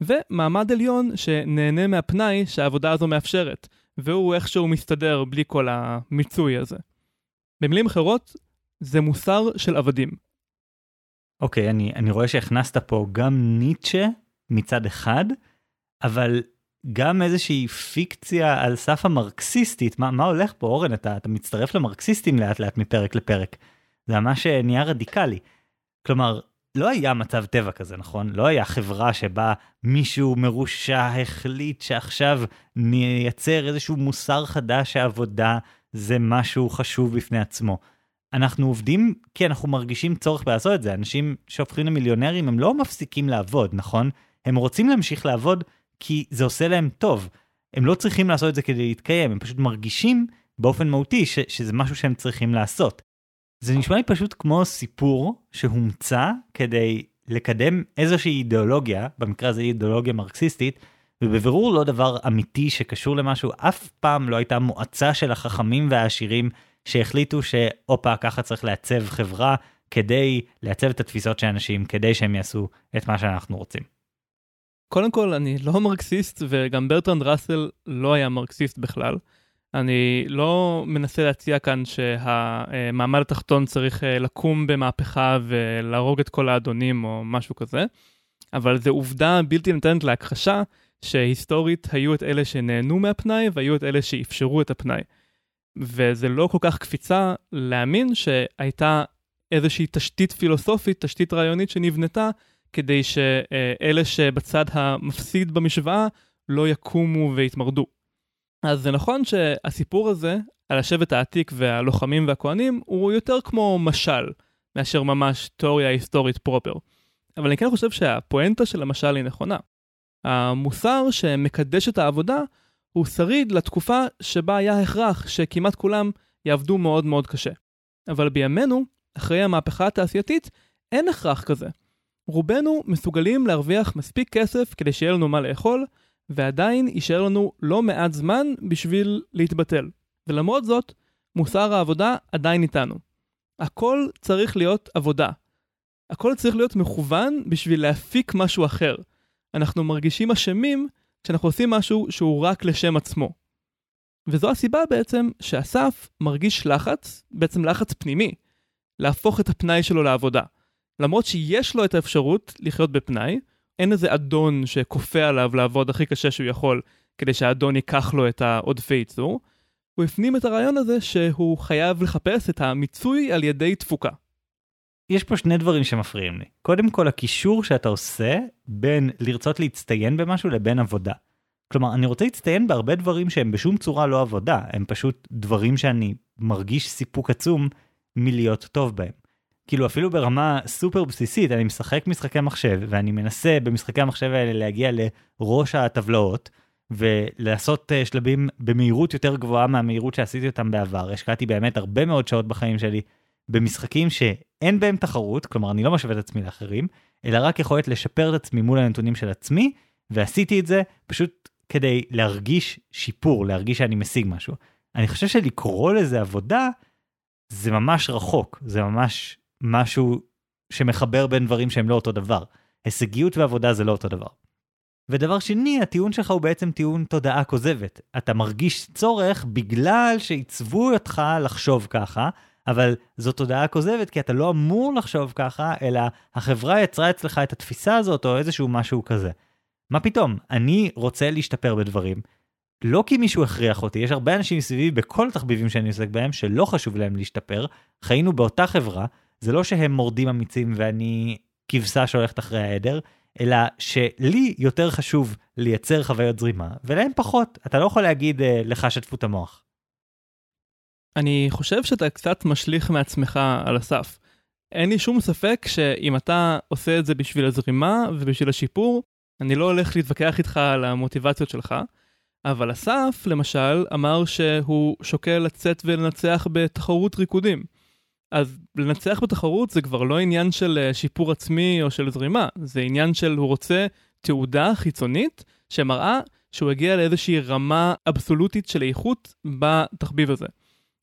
ומעמד עליון שנהנה מהפנאי שהעבודה הזו מאפשרת, והוא איכשהו מסתדר בלי כל המיצוי הזה. במילים אחרות, זה מוסר של עבדים. אוקיי, okay, אני, אני רואה שהכנסת פה גם ניטשה מצד אחד, אבל גם איזושהי פיקציה על סף המרקסיסטית, מה, מה הולך פה אורן, אתה, אתה מצטרף למרקסיסטים לאט לאט מפרק לפרק. זה ממש אה, נהיה רדיקלי. כלומר, לא היה מצב טבע כזה, נכון? לא היה חברה שבה מישהו מרושע החליט שעכשיו נייצר איזשהו מוסר חדש שעבודה זה משהו חשוב בפני עצמו. אנחנו עובדים כי אנחנו מרגישים צורך לעשות את זה. אנשים שהופכים למיליונרים הם לא מפסיקים לעבוד, נכון? הם רוצים להמשיך לעבוד כי זה עושה להם טוב. הם לא צריכים לעשות את זה כדי להתקיים, הם פשוט מרגישים באופן מהותי ש- שזה משהו שהם צריכים לעשות. זה נשמע לי פשוט כמו סיפור שהומצא כדי לקדם איזושהי אידיאולוגיה, במקרה הזה אידיאולוגיה מרקסיסטית, ובבירור לא דבר אמיתי שקשור למשהו, אף פעם לא הייתה מועצה של החכמים והעשירים שהחליטו שהופה ככה צריך לעצב חברה כדי לעצב את התפיסות של אנשים, כדי שהם יעשו את מה שאנחנו רוצים. קודם כל, אני לא מרקסיסט, וגם ברטרנד ראסל לא היה מרקסיסט בכלל. אני לא מנסה להציע כאן שהמעמד התחתון צריך אה, לקום במהפכה ולהרוג את כל האדונים או משהו כזה, אבל זו עובדה בלתי ניתנת להכחשה שהיסטורית היו את אלה שנהנו מהפנאי והיו את אלה שאפשרו את הפנאי. וזה לא כל כך קפיצה להאמין שהייתה איזושהי תשתית פילוסופית, תשתית רעיונית שנבנתה כדי שאלה שבצד המפסיד במשוואה לא יקומו ויתמרדו. אז זה נכון שהסיפור הזה על השבט העתיק והלוחמים והכהנים הוא יותר כמו משל מאשר ממש תיאוריה היסטורית פרופר. אבל אני כן חושב שהפואנטה של המשל היא נכונה. המוסר שמקדש את העבודה הוא שריד לתקופה שבה היה הכרח שכמעט כולם יעבדו מאוד מאוד קשה. אבל בימינו, אחרי המהפכה התעשייתית, אין הכרח כזה. רובנו מסוגלים להרוויח מספיק כסף כדי שיהיה לנו מה לאכול, ועדיין יישאר לנו לא מעט זמן בשביל להתבטל. ולמרות זאת, מוסר העבודה עדיין איתנו. הכל צריך להיות עבודה. הכל צריך להיות מכוון בשביל להפיק משהו אחר. אנחנו מרגישים אשמים כשאנחנו עושים משהו שהוא רק לשם עצמו. וזו הסיבה בעצם שאסף מרגיש לחץ, בעצם לחץ פנימי, להפוך את הפנאי שלו לעבודה. למרות שיש לו את האפשרות לחיות בפנאי, אין איזה אדון שכופה עליו לעבוד הכי קשה שהוא יכול, כדי שהאדון ייקח לו את העודפי ייצור, הוא הפנים את הרעיון הזה שהוא חייב לחפש את המיצוי על ידי תפוקה. יש פה שני דברים שמפריעים לי. קודם כל, הקישור שאתה עושה בין לרצות להצטיין במשהו לבין עבודה. כלומר, אני רוצה להצטיין בהרבה דברים שהם בשום צורה לא עבודה, הם פשוט דברים שאני מרגיש סיפוק עצום מלהיות טוב בהם. כאילו אפילו ברמה סופר בסיסית, אני משחק משחקי מחשב, ואני מנסה במשחקי המחשב האלה להגיע לראש הטבלאות, ולעשות uh, שלבים במהירות יותר גבוהה מהמהירות שעשיתי אותם בעבר. השקעתי באמת הרבה מאוד שעות בחיים שלי במשחקים שאין בהם תחרות, כלומר אני לא משווה את עצמי לאחרים, אלא רק יכולת לשפר את עצמי מול הנתונים של עצמי, ועשיתי את זה פשוט כדי להרגיש שיפור, להרגיש שאני משיג משהו. אני חושב שלקרוא לזה עבודה, זה ממש רחוק, זה ממש משהו שמחבר בין דברים שהם לא אותו דבר. הישגיות ועבודה זה לא אותו דבר. ודבר שני, הטיעון שלך הוא בעצם טיעון תודעה כוזבת. אתה מרגיש צורך בגלל שעיצבו אותך לחשוב ככה, אבל זו תודעה כוזבת כי אתה לא אמור לחשוב ככה, אלא החברה יצרה אצלך את התפיסה הזאת או איזשהו משהו כזה. מה פתאום, אני רוצה להשתפר בדברים, לא כי מישהו הכריח אותי, יש הרבה אנשים מסביבי בכל התחביבים שאני עוסק בהם שלא חשוב להם להשתפר, חיינו באותה חברה, זה לא שהם מורדים אמיצים ואני כבשה שהולכת אחרי העדר, אלא שלי יותר חשוב לייצר חוויות זרימה, ולהם פחות. אתה לא יכול להגיד אה, לך שתפו את המוח. אני חושב שאתה קצת משליך מעצמך על הסף. אין לי שום ספק שאם אתה עושה את זה בשביל הזרימה ובשביל השיפור, אני לא הולך להתווכח איתך על המוטיבציות שלך, אבל אסף, למשל, אמר שהוא שוקל לצאת ולנצח בתחרות ריקודים. אז לנצח בתחרות זה כבר לא עניין של אה, שיפור עצמי או של זרימה, זה עניין של הוא רוצה תעודה חיצונית שמראה שהוא הגיע לאיזושהי רמה אבסולוטית של איכות בתחביב הזה.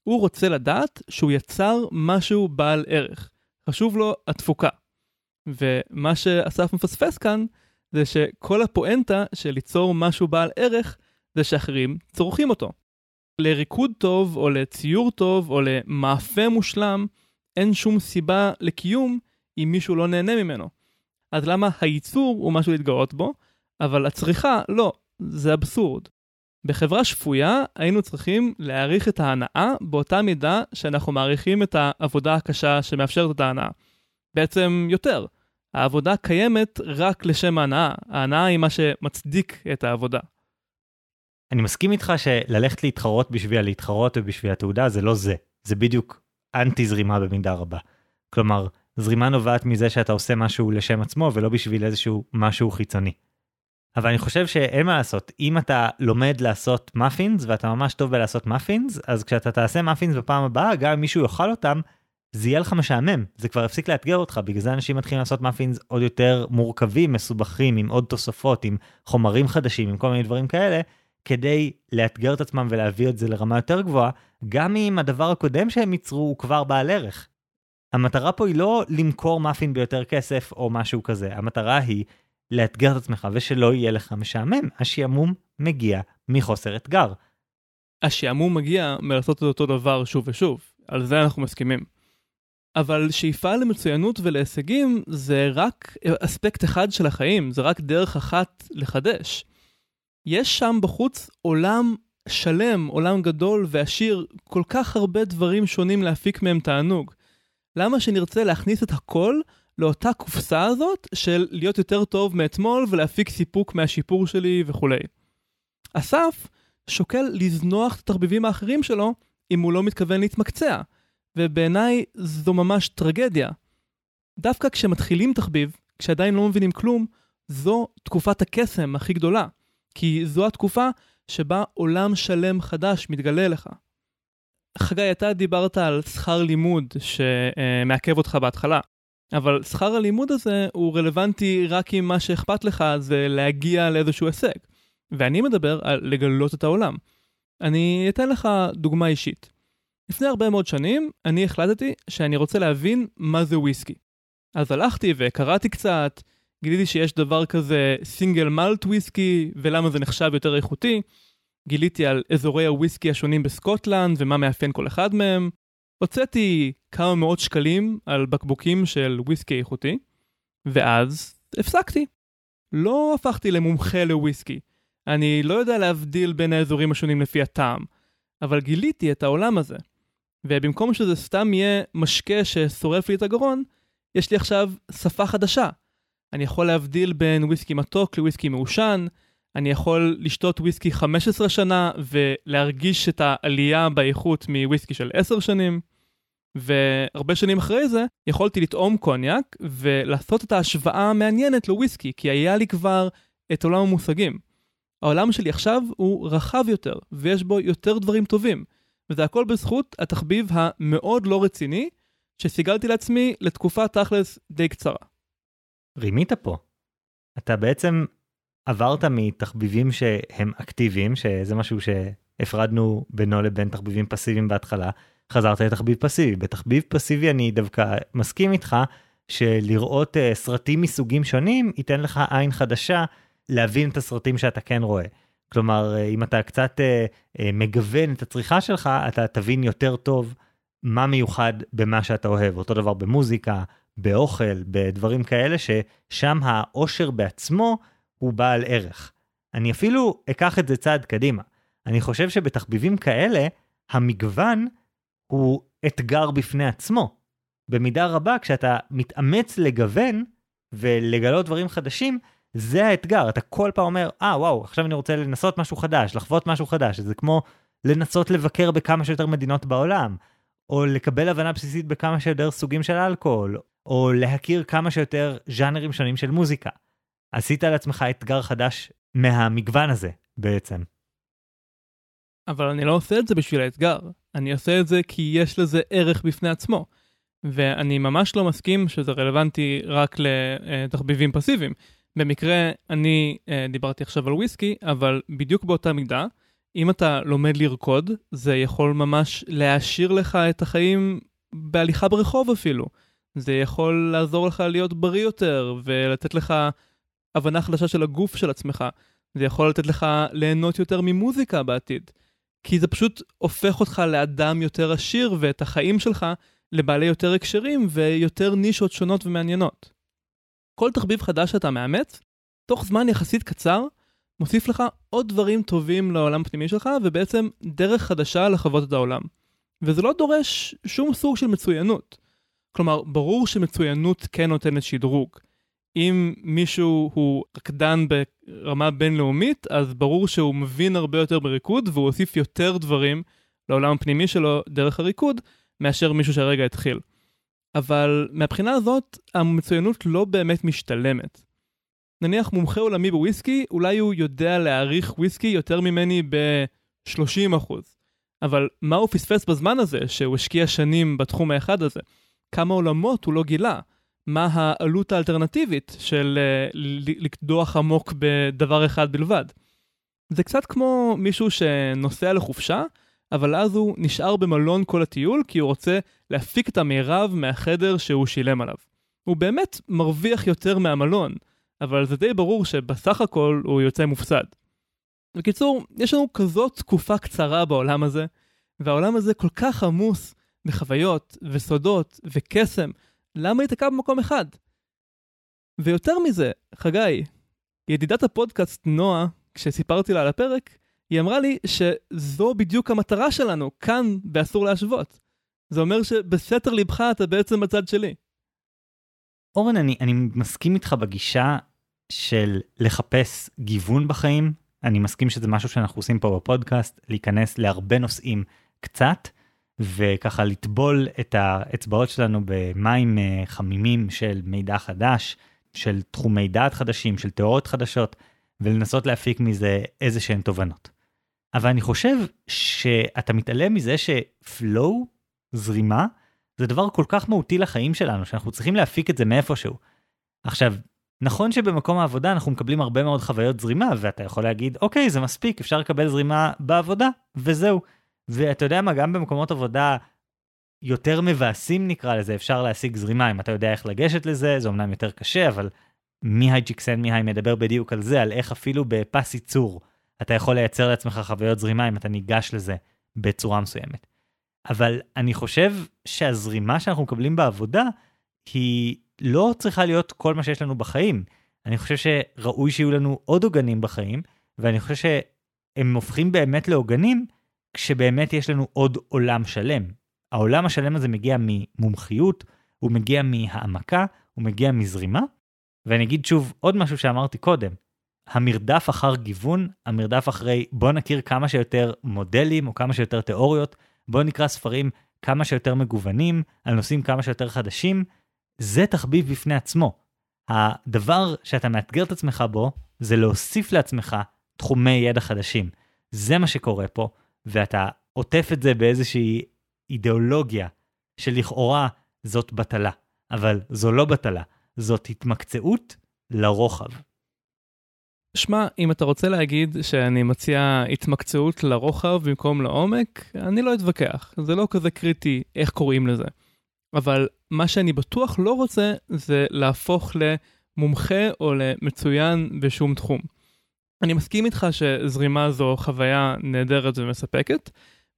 הוא רוצה לדעת שהוא יצר משהו בעל ערך. חשוב לו התפוקה. ומה שאסף מפספס כאן, זה שכל הפואנטה של ליצור משהו בעל ערך, זה שאחרים צורכים אותו. לריקוד טוב, או לציור טוב, או למאפה מושלם, אין שום סיבה לקיום אם מישהו לא נהנה ממנו. אז למה הייצור הוא משהו להתגאות בו, אבל הצריכה לא, זה אבסורד. בחברה שפויה היינו צריכים להעריך את ההנאה באותה מידה שאנחנו מעריכים את העבודה הקשה שמאפשרת את ההנאה. בעצם יותר. העבודה קיימת רק לשם ההנאה, ההנאה היא מה שמצדיק את העבודה. אני מסכים איתך שללכת להתחרות בשביל להתחרות ובשביל התעודה זה לא זה, זה בדיוק אנטי זרימה במידה רבה. כלומר, זרימה נובעת מזה שאתה עושה משהו לשם עצמו ולא בשביל איזשהו משהו חיצוני. אבל אני חושב שאין מה לעשות, אם אתה לומד לעשות מאפינס ואתה ממש טוב בלעשות מאפינס, אז כשאתה תעשה מאפינס בפעם הבאה, גם אם מישהו יאכל אותם, זה יהיה לך משעמם, זה כבר יפסיק לאתגר אותך, בגלל זה אנשים מתחילים לעשות מאפינס עוד יותר מורכבים, מסובכים, עם עוד תוספות, עם חומרים חדשים, עם כל מיני דברים כאלה, כדי לאתגר את עצמם ולהביא את זה לרמה יותר גבוהה, גם אם הדבר הקודם שהם ייצרו הוא כבר בעל ערך. המטרה פה היא לא למכור מאפין ביותר כסף או משהו כזה, המטרה היא לאתגר את עצמך ושלא יהיה לך משעמם. השעמום מגיע מחוסר אתגר. השעמום מגיע מלעשות את אותו דבר שוב ושוב, על זה אנחנו מסכימים. אבל שאיפה למצוינות ולהישגים זה רק אספקט אחד של החיים, זה רק דרך אחת לחדש. יש שם בחוץ עולם שלם, עולם גדול ועשיר, כל כך הרבה דברים שונים להפיק מהם תענוג. למה שנרצה להכניס את הכל לאותה קופסה הזאת של להיות יותר טוב מאתמול ולהפיק סיפוק מהשיפור שלי וכולי. אסף שוקל לזנוח את התחביבים האחרים שלו אם הוא לא מתכוון להתמקצע, ובעיניי זו ממש טרגדיה. דווקא כשמתחילים תחביב, כשעדיין לא מבינים כלום, זו תקופת הקסם הכי גדולה, כי זו התקופה שבה עולם שלם חדש מתגלה לך. חגי, אתה דיברת על שכר לימוד שמעכב אותך בהתחלה. אבל שכר הלימוד הזה הוא רלוונטי רק אם מה שאכפת לך זה להגיע לאיזשהו הישג. ואני מדבר על לגלות את העולם. אני אתן לך דוגמה אישית. לפני הרבה מאוד שנים, אני החלטתי שאני רוצה להבין מה זה וויסקי. אז הלכתי וקראתי קצת, גיליתי שיש דבר כזה סינגל מלט וויסקי, ולמה זה נחשב יותר איכותי. גיליתי על אזורי הוויסקי השונים בסקוטלנד ומה מאפיין כל אחד מהם. הוצאתי כמה מאות שקלים על בקבוקים של וויסקי איכותי, ואז הפסקתי. לא הפכתי למומחה לוויסקי. אני לא יודע להבדיל בין האזורים השונים לפי הטעם, אבל גיליתי את העולם הזה. ובמקום שזה סתם יהיה משקה ששורף לי את הגרון, יש לי עכשיו שפה חדשה. אני יכול להבדיל בין וויסקי מתוק לוויסקי מעושן, אני יכול לשתות וויסקי 15 שנה ולהרגיש את העלייה באיכות מוויסקי של 10 שנים. והרבה שנים אחרי זה יכולתי לטעום קוניאק ולעשות את ההשוואה המעניינת לוויסקי, כי היה לי כבר את עולם המושגים. העולם שלי עכשיו הוא רחב יותר, ויש בו יותר דברים טובים, וזה הכל בזכות התחביב המאוד לא רציני, שסיגלתי לעצמי לתקופה תכלס די קצרה. רימית פה. אתה בעצם עברת מתחביבים שהם אקטיביים, שזה משהו שהפרדנו בינו לבין תחביבים פסיביים בהתחלה, חזרת לתחביב פסיבי. בתחביב פסיבי אני דווקא מסכים איתך שלראות uh, סרטים מסוגים שונים ייתן לך עין חדשה להבין את הסרטים שאתה כן רואה. כלומר, uh, אם אתה קצת uh, uh, מגוון את הצריכה שלך, אתה תבין יותר טוב מה מיוחד במה שאתה אוהב. אותו דבר במוזיקה, באוכל, בדברים כאלה, ששם העושר בעצמו הוא בעל ערך. אני אפילו אקח את זה צעד קדימה. אני חושב שבתחביבים כאלה, המגוון הוא אתגר בפני עצמו. במידה רבה, כשאתה מתאמץ לגוון ולגלות דברים חדשים, זה האתגר. אתה כל פעם אומר, אה, ah, וואו, עכשיו אני רוצה לנסות משהו חדש, לחוות משהו חדש. זה כמו לנסות לבקר בכמה שיותר מדינות בעולם, או לקבל הבנה בסיסית בכמה שיותר סוגים של אלכוהול, או להכיר כמה שיותר ז'אנרים שונים של מוזיקה. עשית לעצמך אתגר חדש מהמגוון הזה, בעצם. אבל אני לא עושה את זה בשביל האתגר, אני עושה את זה כי יש לזה ערך בפני עצמו. ואני ממש לא מסכים שזה רלוונטי רק לתחביבים פסיביים. במקרה, אני אה, דיברתי עכשיו על וויסקי, אבל בדיוק באותה מידה, אם אתה לומד לרקוד, זה יכול ממש להעשיר לך את החיים בהליכה ברחוב אפילו. זה יכול לעזור לך להיות בריא יותר ולתת לך הבנה חדשה של הגוף של עצמך. זה יכול לתת לך ליהנות יותר ממוזיקה בעתיד. כי זה פשוט הופך אותך לאדם יותר עשיר ואת החיים שלך לבעלי יותר הקשרים ויותר נישות שונות ומעניינות. כל תחביב חדש שאתה מאמץ, תוך זמן יחסית קצר, מוסיף לך עוד דברים טובים לעולם הפנימי שלך, ובעצם דרך חדשה לחוות את העולם. וזה לא דורש שום סוג של מצוינות. כלומר, ברור שמצוינות כן נותנת שדרוג. אם מישהו הוא רקדן ברמה בינלאומית, אז ברור שהוא מבין הרבה יותר בריקוד, והוא הוסיף יותר דברים לעולם הפנימי שלו דרך הריקוד, מאשר מישהו שהרגע התחיל. אבל מהבחינה הזאת, המצוינות לא באמת משתלמת. נניח מומחה עולמי בוויסקי, אולי הוא יודע להעריך וויסקי יותר ממני ב-30%. אבל מה הוא פספס בזמן הזה, שהוא השקיע שנים בתחום האחד הזה? כמה עולמות הוא לא גילה? מה העלות האלטרנטיבית של uh, לקדוח עמוק בדבר אחד בלבד? זה קצת כמו מישהו שנוסע לחופשה, אבל אז הוא נשאר במלון כל הטיול כי הוא רוצה להפיק את המירב מהחדר שהוא שילם עליו. הוא באמת מרוויח יותר מהמלון, אבל זה די ברור שבסך הכל הוא יוצא מופסד. בקיצור, יש לנו כזאת תקופה קצרה בעולם הזה, והעולם הזה כל כך עמוס בחוויות וסודות וקסם, למה להיתקע במקום אחד? ויותר מזה, חגי, ידידת הפודקאסט נועה, כשסיפרתי לה על הפרק, היא אמרה לי שזו בדיוק המטרה שלנו, כאן באסור להשוות. זה אומר שבסתר ליבך אתה בעצם בצד שלי. אורן, אני, אני מסכים איתך בגישה של לחפש גיוון בחיים. אני מסכים שזה משהו שאנחנו עושים פה בפודקאסט, להיכנס להרבה נושאים קצת, וככה לטבול את האצבעות שלנו במים אה, חמימים של מידע חדש, של תחומי דעת חדשים, של תיאוריות חדשות, ולנסות להפיק מזה איזה שהן תובנות. אבל אני חושב שאתה מתעלם מזה שפלואו, זרימה, זה דבר כל כך מהותי לחיים שלנו, שאנחנו צריכים להפיק את זה מאיפשהו. עכשיו, נכון שבמקום העבודה אנחנו מקבלים הרבה מאוד חוויות זרימה, ואתה יכול להגיד, אוקיי, זה מספיק, אפשר לקבל זרימה בעבודה, וזהו. ואתה יודע מה, גם במקומות עבודה יותר מבאסים נקרא לזה, אפשר להשיג זרימה אם אתה יודע איך לגשת לזה, זה אמנם יותר קשה, אבל מיהי ג'יקסן מיהי מדבר בדיוק על זה, על איך אפילו בפס ייצור אתה יכול לייצר לעצמך חוויות זרימה אם אתה ניגש לזה בצורה מסוימת. אבל אני חושב שהזרימה שאנחנו מקבלים בעבודה היא לא צריכה להיות כל מה שיש לנו בחיים. אני חושב שראוי שיהיו לנו עוד עוגנים בחיים, ואני חושב שהם הופכים באמת לעוגנים כשבאמת יש לנו עוד עולם שלם. העולם השלם הזה מגיע ממומחיות, הוא מגיע מהעמקה, הוא מגיע מזרימה. ואני אגיד שוב עוד משהו שאמרתי קודם, המרדף אחר גיוון, המרדף אחרי בוא נכיר כמה שיותר מודלים או כמה שיותר תיאוריות, בוא נקרא ספרים כמה שיותר מגוונים, על נושאים כמה שיותר חדשים, זה תחביב בפני עצמו. הדבר שאתה מאתגר את עצמך בו, זה להוסיף לעצמך תחומי ידע חדשים. זה מה שקורה פה, ואתה עוטף את זה באיזושהי אידיאולוגיה שלכאורה זאת בטלה, אבל זו לא בטלה, זאת התמקצעות לרוחב. שמע, אם אתה רוצה להגיד שאני מציע התמקצעות לרוחב במקום לעומק, אני לא אתווכח, זה לא כזה קריטי איך קוראים לזה. אבל מה שאני בטוח לא רוצה זה להפוך למומחה או למצוין בשום תחום. אני מסכים איתך שזרימה זו חוויה נהדרת ומספקת,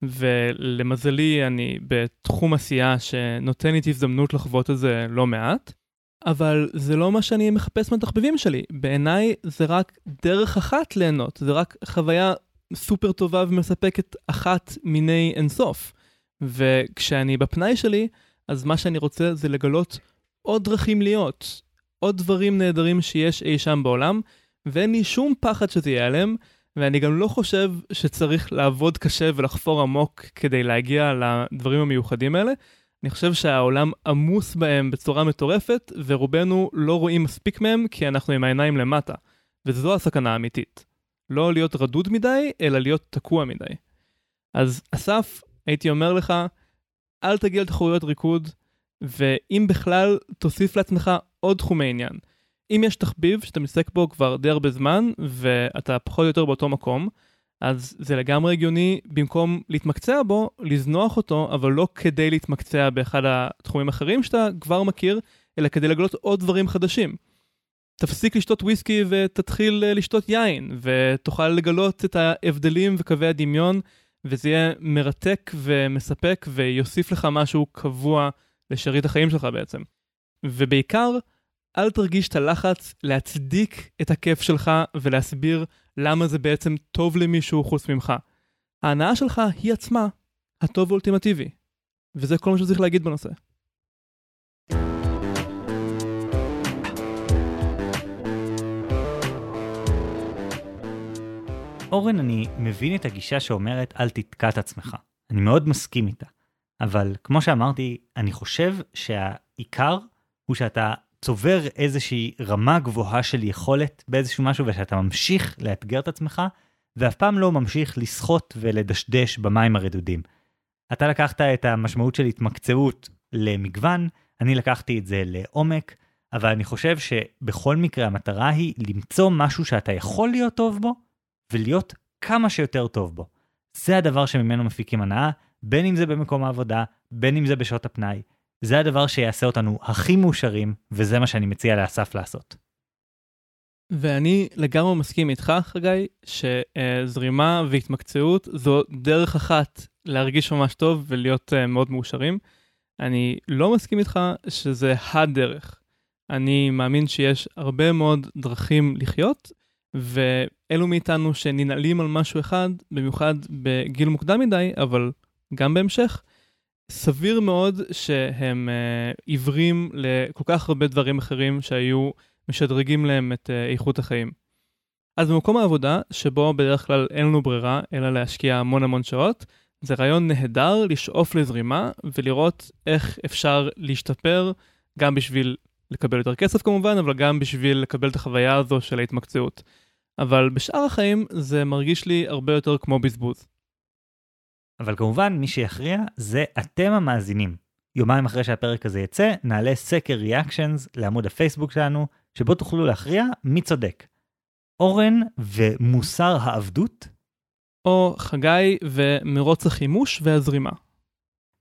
ולמזלי אני בתחום עשייה שנותן לי הזדמנות לחוות את זה לא מעט, אבל זה לא מה שאני מחפש מהתחביבים שלי. בעיניי זה רק דרך אחת ליהנות, זה רק חוויה סופר טובה ומספקת אחת מיני אינסוף. וכשאני בפנאי שלי, אז מה שאני רוצה זה לגלות עוד דרכים להיות, עוד דברים נהדרים שיש אי שם בעולם, ואין לי שום פחד שזה ייעלם, ואני גם לא חושב שצריך לעבוד קשה ולחפור עמוק כדי להגיע לדברים המיוחדים האלה. אני חושב שהעולם עמוס בהם בצורה מטורפת, ורובנו לא רואים מספיק מהם כי אנחנו עם העיניים למטה. וזו הסכנה האמיתית. לא להיות רדוד מדי, אלא להיות תקוע מדי. אז אסף, הייתי אומר לך, אל תגיע לתחרויות ריקוד, ואם בכלל, תוסיף לעצמך עוד תחומי עניין. אם יש תחביב שאתה מתעסק בו כבר די הרבה זמן, ואתה פחות או יותר באותו מקום, אז זה לגמרי הגיוני, במקום להתמקצע בו, לזנוח אותו, אבל לא כדי להתמקצע באחד התחומים האחרים שאתה כבר מכיר, אלא כדי לגלות עוד דברים חדשים. תפסיק לשתות וויסקי ותתחיל אה, לשתות יין, ותוכל לגלות את ההבדלים וקווי הדמיון, וזה יהיה מרתק ומספק ויוסיף לך משהו קבוע לשארית החיים שלך בעצם. ובעיקר, אל תרגיש את הלחץ להצדיק את הכיף שלך ולהסביר למה זה בעצם טוב למישהו חוץ ממך. ההנאה שלך היא עצמה הטוב האולטימטיבי. וזה כל מה שצריך להגיד בנושא. אורן, אני מבין את הגישה שאומרת אל תתקע את עצמך. אני מאוד מסכים איתה. אבל כמו שאמרתי, אני חושב שהעיקר הוא שאתה צובר איזושהי רמה גבוהה של יכולת באיזשהו משהו ושאתה ממשיך לאתגר את עצמך, ואף פעם לא ממשיך לשחות ולדשדש במים הרדודים. אתה לקחת את המשמעות של התמקצעות למגוון, אני לקחתי את זה לעומק, אבל אני חושב שבכל מקרה המטרה היא למצוא משהו שאתה יכול להיות טוב בו, ולהיות כמה שיותר טוב בו. זה הדבר שממנו מפיקים הנאה, בין אם זה במקום העבודה, בין אם זה בשעות הפנאי. זה הדבר שיעשה אותנו הכי מאושרים, וזה מה שאני מציע לאסף לעשות. ואני לגמרי מסכים איתך, חגי, שזרימה והתמקצעות זו דרך אחת להרגיש ממש טוב ולהיות uh, מאוד מאושרים. אני לא מסכים איתך שזה הדרך. אני מאמין שיש הרבה מאוד דרכים לחיות, ואלו מאיתנו שננעלים על משהו אחד, במיוחד בגיל מוקדם מדי, אבל גם בהמשך, סביר מאוד שהם uh, עיוורים לכל כך הרבה דברים אחרים שהיו משדרגים להם את uh, איכות החיים. אז במקום העבודה, שבו בדרך כלל אין לנו ברירה, אלא להשקיע המון המון שעות, זה רעיון נהדר לשאוף לזרימה ולראות איך אפשר להשתפר, גם בשביל לקבל יותר כסף כמובן, אבל גם בשביל לקבל את החוויה הזו של ההתמקצעות. אבל בשאר החיים זה מרגיש לי הרבה יותר כמו בזבוז. אבל כמובן, מי שיכריע זה אתם המאזינים. יומיים אחרי שהפרק הזה יצא, נעלה סקר ריאקשנס לעמוד הפייסבוק שלנו, שבו תוכלו להכריע מי צודק. אורן ומוסר העבדות? או חגי ומרוץ החימוש והזרימה.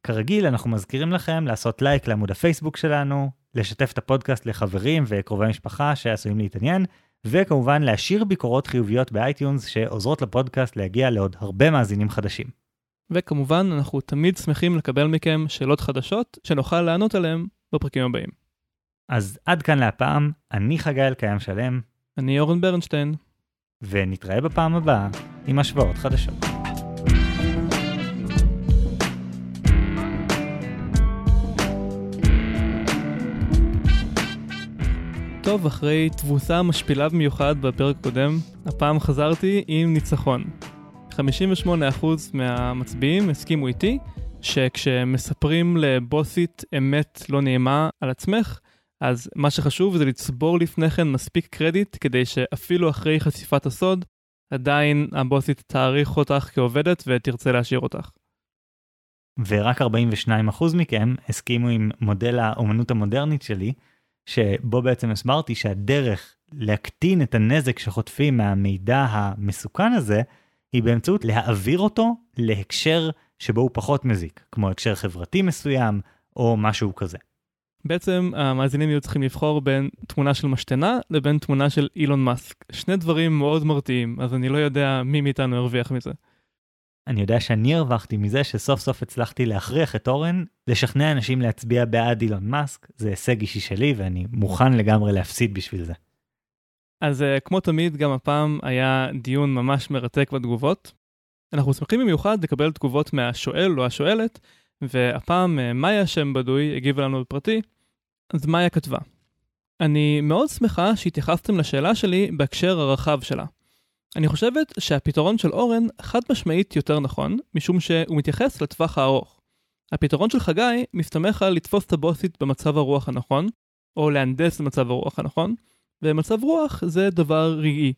כרגיל, אנחנו מזכירים לכם לעשות לייק לעמוד הפייסבוק שלנו, לשתף את הפודקאסט לחברים וקרובי משפחה שעשויים להתעניין, וכמובן להשאיר ביקורות חיוביות באייטיונס שעוזרות לפודקאסט להגיע לעוד הרבה מאזינים חדשים. וכמובן, אנחנו תמיד שמחים לקבל מכם שאלות חדשות שנוכל לענות עליהן בפרקים הבאים. אז עד כאן לפעם, אני חגי אלקיים שלם. אני אורן ברנשטיין. ונתראה בפעם הבאה עם השוואות חדשות. טוב, אחרי תבוסה משפילה במיוחד בפרק הקודם, הפעם חזרתי עם ניצחון. 58% מהמצביעים הסכימו איתי שכשמספרים לבוסית אמת לא נעימה על עצמך, אז מה שחשוב זה לצבור לפני כן מספיק קרדיט כדי שאפילו אחרי חשיפת הסוד, עדיין הבוסית תעריך אותך כעובדת ותרצה להשאיר אותך. ורק 42% מכם הסכימו עם מודל האומנות המודרנית שלי, שבו בעצם הסברתי שהדרך להקטין את הנזק שחוטפים מהמידע המסוכן הזה, היא באמצעות להעביר אותו להקשר שבו הוא פחות מזיק, כמו הקשר חברתי מסוים או משהו כזה. בעצם המאזינים יהיו צריכים לבחור בין תמונה של משתנה לבין תמונה של אילון מאסק. שני דברים מאוד מרתיעים, אז אני לא יודע מי מאיתנו הרוויח מזה. אני יודע שאני הרווחתי מזה שסוף סוף הצלחתי להכריח את אורן לשכנע אנשים להצביע בעד אילון מאסק, זה הישג אישי שלי ואני מוכן לגמרי להפסיד בשביל זה. אז uh, כמו תמיד, גם הפעם היה דיון ממש מרתק בתגובות. אנחנו שמחים במיוחד לקבל תגובות מהשואל או השואלת, והפעם uh, מאיה שם בדוי הגיבה לנו בפרטי, אז מאיה כתבה: אני מאוד שמחה שהתייחסתם לשאלה שלי בהקשר הרחב שלה. אני חושבת שהפתרון של אורן חד משמעית יותר נכון, משום שהוא מתייחס לטווח הארוך. הפתרון של חגי מסתמך על לתפוס את הבוסית במצב הרוח הנכון, או להנדס את מצב הרוח הנכון, ומצב רוח זה דבר רגעי.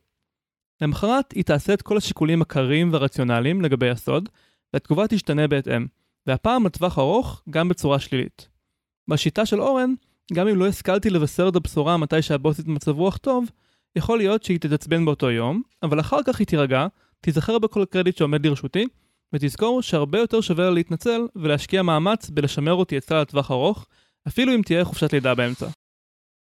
למחרת היא תעשה את כל השיקולים הקרים והרציונליים לגבי הסוד, והתגובה תשתנה בהתאם, והפעם לטווח ארוך גם בצורה שלילית. בשיטה של אורן, גם אם לא השכלתי לבשר את הבשורה מתי שהבוסית במצב רוח טוב, יכול להיות שהיא תתעצבן באותו יום, אבל אחר כך היא תירגע, תיזכר בכל קרדיט שעומד לרשותי, ותזכור שהרבה יותר שווה לה להתנצל ולהשקיע מאמץ בלשמר אותי אצלה לטווח ארוך, אפילו אם תהיה חופשת לידה באמצע.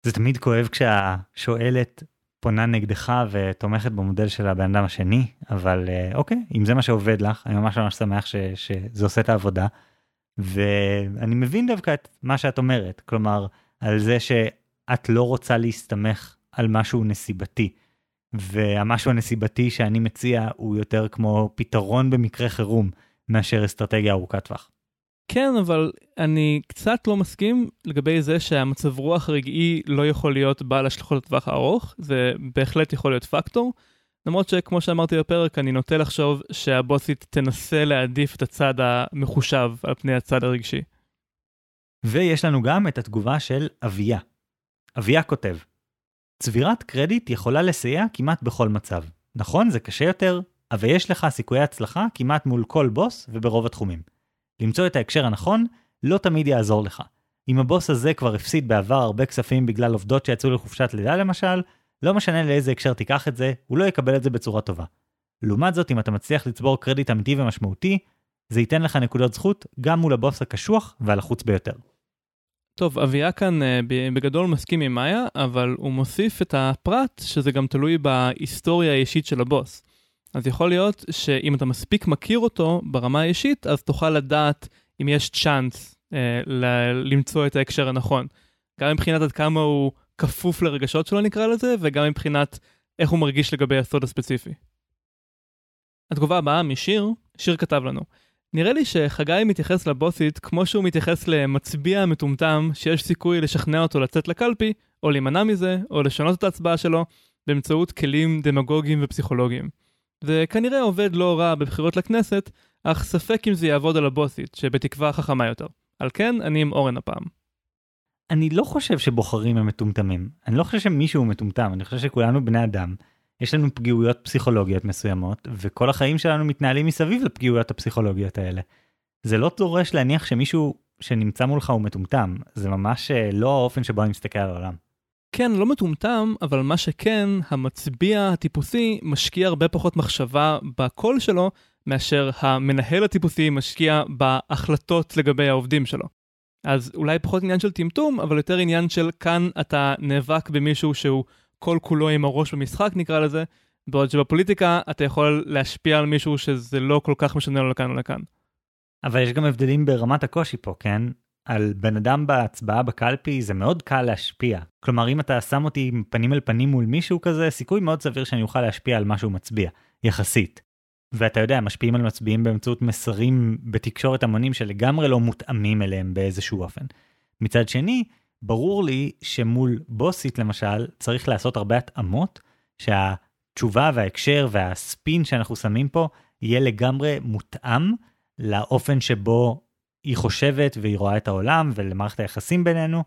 זה תמיד כואב כשהשואלת פונה נגדך ותומכת במודל של הבן אדם השני, אבל אה, אוקיי, אם זה מה שעובד לך, אני ממש ממש שמח ש, שזה עושה את העבודה. ואני מבין דווקא את מה שאת אומרת, כלומר, על זה שאת לא רוצה להסתמך על משהו נסיבתי. והמשהו הנסיבתי שאני מציע הוא יותר כמו פתרון במקרה חירום מאשר אסטרטגיה ארוכת טווח. כן, אבל אני קצת לא מסכים לגבי זה שהמצב רוח רגעי לא יכול להיות בעל השלכות לטווח הארוך, זה בהחלט יכול להיות פקטור. למרות שכמו שאמרתי בפרק, אני נוטה לחשוב שהבוסית תנסה להעדיף את הצד המחושב על פני הצד הרגשי. ויש לנו גם את התגובה של אביה. אביה כותב, צבירת קרדיט יכולה לסייע כמעט בכל מצב. נכון, זה קשה יותר, אבל יש לך סיכויי הצלחה כמעט מול כל בוס וברוב התחומים. למצוא את ההקשר הנכון לא תמיד יעזור לך. אם הבוס הזה כבר הפסיד בעבר הרבה כספים בגלל עובדות שיצאו לחופשת לידה למשל, לא משנה לאיזה הקשר תיקח את זה, הוא לא יקבל את זה בצורה טובה. לעומת זאת, אם אתה מצליח לצבור קרדיט אמיתי ומשמעותי, זה ייתן לך נקודות זכות גם מול הבוס הקשוח והלחוץ ביותר. טוב, אביה כאן אה, בגדול מסכים עם מאיה, אבל הוא מוסיף את הפרט שזה גם תלוי בהיסטוריה האישית של הבוס. אז יכול להיות שאם אתה מספיק מכיר אותו ברמה האישית, אז תוכל לדעת אם יש צ'אנס אה, ל- למצוא את ההקשר הנכון. גם מבחינת עד כמה הוא כפוף לרגשות שלו נקרא לזה, וגם מבחינת איך הוא מרגיש לגבי הסוד הספציפי. התגובה הבאה משיר, שיר כתב לנו. נראה לי שחגי מתייחס לבוסית כמו שהוא מתייחס למצביע מטומטם שיש סיכוי לשכנע אותו לצאת לקלפי, או להימנע מזה, או לשנות את ההצבעה שלו, באמצעות כלים דמגוגיים ופסיכולוגיים. זה כנראה עובד לא רע בבחירות לכנסת, אך ספק אם זה יעבוד על הבוסית, שבתקווה חכמה יותר. על כן, אני עם אורן הפעם. אני לא חושב שבוחרים הם מטומטמים. אני לא חושב שמישהו מטומטם, אני חושב שכולנו בני אדם. יש לנו פגיעויות פסיכולוגיות מסוימות, וכל החיים שלנו מתנהלים מסביב לפגיעויות הפסיכולוגיות האלה. זה לא דורש להניח שמישהו שנמצא מולך הוא מטומטם, זה ממש אה, לא האופן שבו אני מסתכל על העולם. כן, לא מטומטם, אבל מה שכן, המצביע הטיפוסי משקיע הרבה פחות מחשבה בקול שלו, מאשר המנהל הטיפוסי משקיע בהחלטות לגבי העובדים שלו. אז אולי פחות עניין של טמטום, אבל יותר עניין של כאן אתה נאבק במישהו שהוא כל כולו עם הראש במשחק נקרא לזה, בעוד שבפוליטיקה אתה יכול להשפיע על מישהו שזה לא כל כך משנה לו לכאן או לכאן. אבל יש גם הבדלים ברמת הקושי פה, כן? על בן אדם בהצבעה בקלפי זה מאוד קל להשפיע. כלומר, אם אתה שם אותי פנים אל פנים מול מישהו כזה, סיכוי מאוד סביר שאני אוכל להשפיע על מה שהוא מצביע, יחסית. ואתה יודע, משפיעים על מצביעים באמצעות מסרים בתקשורת המונים שלגמרי לא מותאמים אליהם באיזשהו אופן. מצד שני, ברור לי שמול בוסית למשל, צריך לעשות הרבה התאמות, שהתשובה וההקשר והספין שאנחנו שמים פה יהיה לגמרי מותאם לאופן שבו היא חושבת והיא רואה את העולם ולמערכת היחסים בינינו,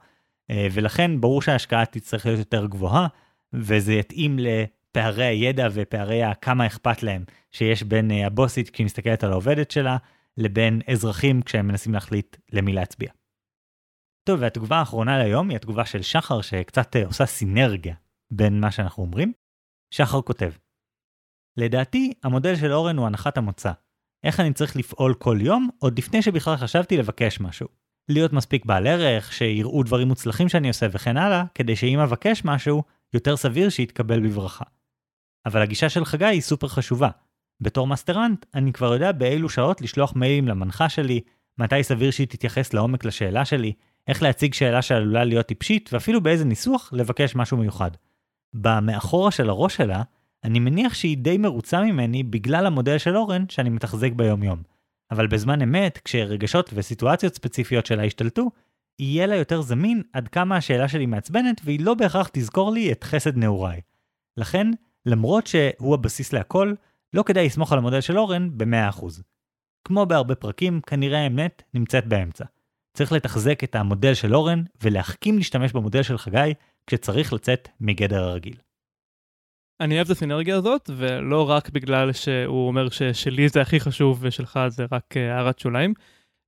אה, ולכן ברור שההשקעה תצטרך להיות יותר גבוהה, וזה יתאים לפערי הידע ופערי הכמה אכפת להם שיש בין אה, הבוסית כשהיא מסתכלת על העובדת שלה, לבין אזרחים כשהם מנסים להחליט למי להצביע. טוב, והתגובה האחרונה להיום היא התגובה של שחר שקצת אה, עושה סינרגיה בין מה שאנחנו אומרים. שחר כותב, לדעתי, המודל של אורן הוא הנחת המוצא. איך אני צריך לפעול כל יום, עוד לפני שבכלל חשבתי לבקש משהו. להיות מספיק בעל ערך, שיראו דברים מוצלחים שאני עושה וכן הלאה, כדי שאם אבקש משהו, יותר סביר שיתקבל בברכה. אבל הגישה של חגי היא סופר חשובה. בתור מאסטרנט, אני כבר יודע באילו שעות לשלוח מיילים למנחה שלי, מתי סביר שהיא תתייחס לעומק לשאלה שלי, איך להציג שאלה שעלולה להיות טיפשית, ואפילו באיזה ניסוח לבקש משהו מיוחד. במאחורה של הראש שלה, אני מניח שהיא די מרוצה ממני בגלל המודל של אורן שאני מתחזק ביום יום. אבל בזמן אמת, כשרגשות וסיטואציות ספציפיות שלה ישתלטו, יהיה לה יותר זמין עד כמה השאלה שלי מעצבנת והיא לא בהכרח תזכור לי את חסד נעוריי. לכן, למרות שהוא הבסיס להכל, לא כדאי לסמוך על המודל של אורן ב-100%. כמו בהרבה פרקים, כנראה האמת נמצאת באמצע. צריך לתחזק את המודל של אורן ולהחכים להשתמש במודל של חגי כשצריך לצאת מגדר הרגיל. אני אוהב את הסינרגיה הזאת, ולא רק בגלל שהוא אומר ששלי זה הכי חשוב ושלך זה רק אה, הערת שוליים,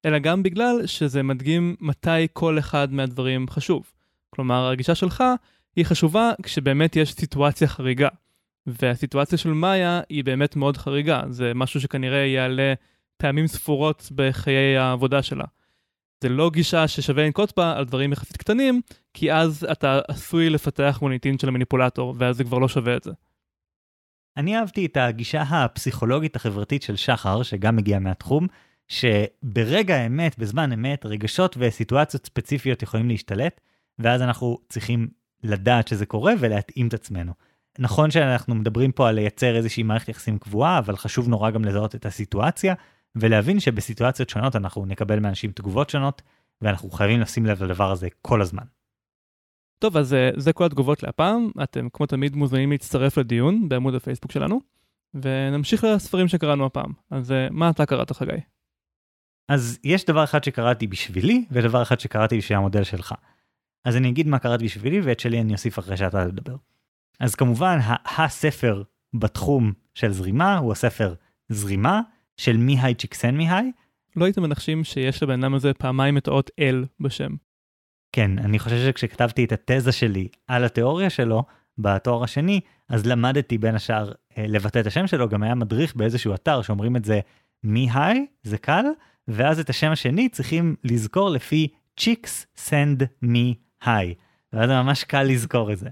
אלא גם בגלל שזה מדגים מתי כל אחד מהדברים חשוב. כלומר, הגישה שלך היא חשובה כשבאמת יש סיטואציה חריגה. והסיטואציה של מאיה היא באמת מאוד חריגה, זה משהו שכנראה יעלה פעמים ספורות בחיי העבודה שלה. זה לא גישה ששווה לנקוט בה על דברים יחסית קטנים, כי אז אתה עשוי לפתח מוניטין של המניפולטור, ואז זה כבר לא שווה את זה. אני אהבתי את הגישה הפסיכולוגית החברתית של שחר, שגם מגיעה מהתחום, שברגע האמת, בזמן אמת, רגשות וסיטואציות ספציפיות יכולים להשתלט, ואז אנחנו צריכים לדעת שזה קורה ולהתאים את עצמנו. נכון שאנחנו מדברים פה על לייצר איזושהי מערכת יחסים קבועה, אבל חשוב נורא גם לזהות את הסיטואציה, ולהבין שבסיטואציות שונות אנחנו נקבל מאנשים תגובות שונות, ואנחנו חייבים לשים לב לדבר הזה כל הזמן. טוב, אז אה, זה כל התגובות להפעם. אתם כמו תמיד מוזמנים להצטרף לדיון בעמוד הפייסבוק שלנו, ונמשיך לספרים שקראנו הפעם. אז אה, מה אתה קראת, חגי? אז יש דבר אחד שקראתי בשבילי, ודבר אחד שקראתי בשביל המודל שלך. אז אני אגיד מה קראתי בשבילי, ואת שלי אני אוסיף אחרי שאתה תדבר. אז כמובן, הספר בתחום של זרימה הוא הספר זרימה של מיהי צ'יקסן מיהי. לא הייתם מנחשים שיש לבן אדם הזה פעמיים את האות L בשם. כן, אני חושב שכשכתבתי את התזה שלי על התיאוריה שלו, בתואר השני, אז למדתי בין השאר אה, לבטא את השם שלו, גם היה מדריך באיזשהו אתר שאומרים את זה מי-היי, זה קל, ואז את השם השני צריכים לזכור לפי צ'יקס סנד מי היי, ואז ממש קל לזכור את זה.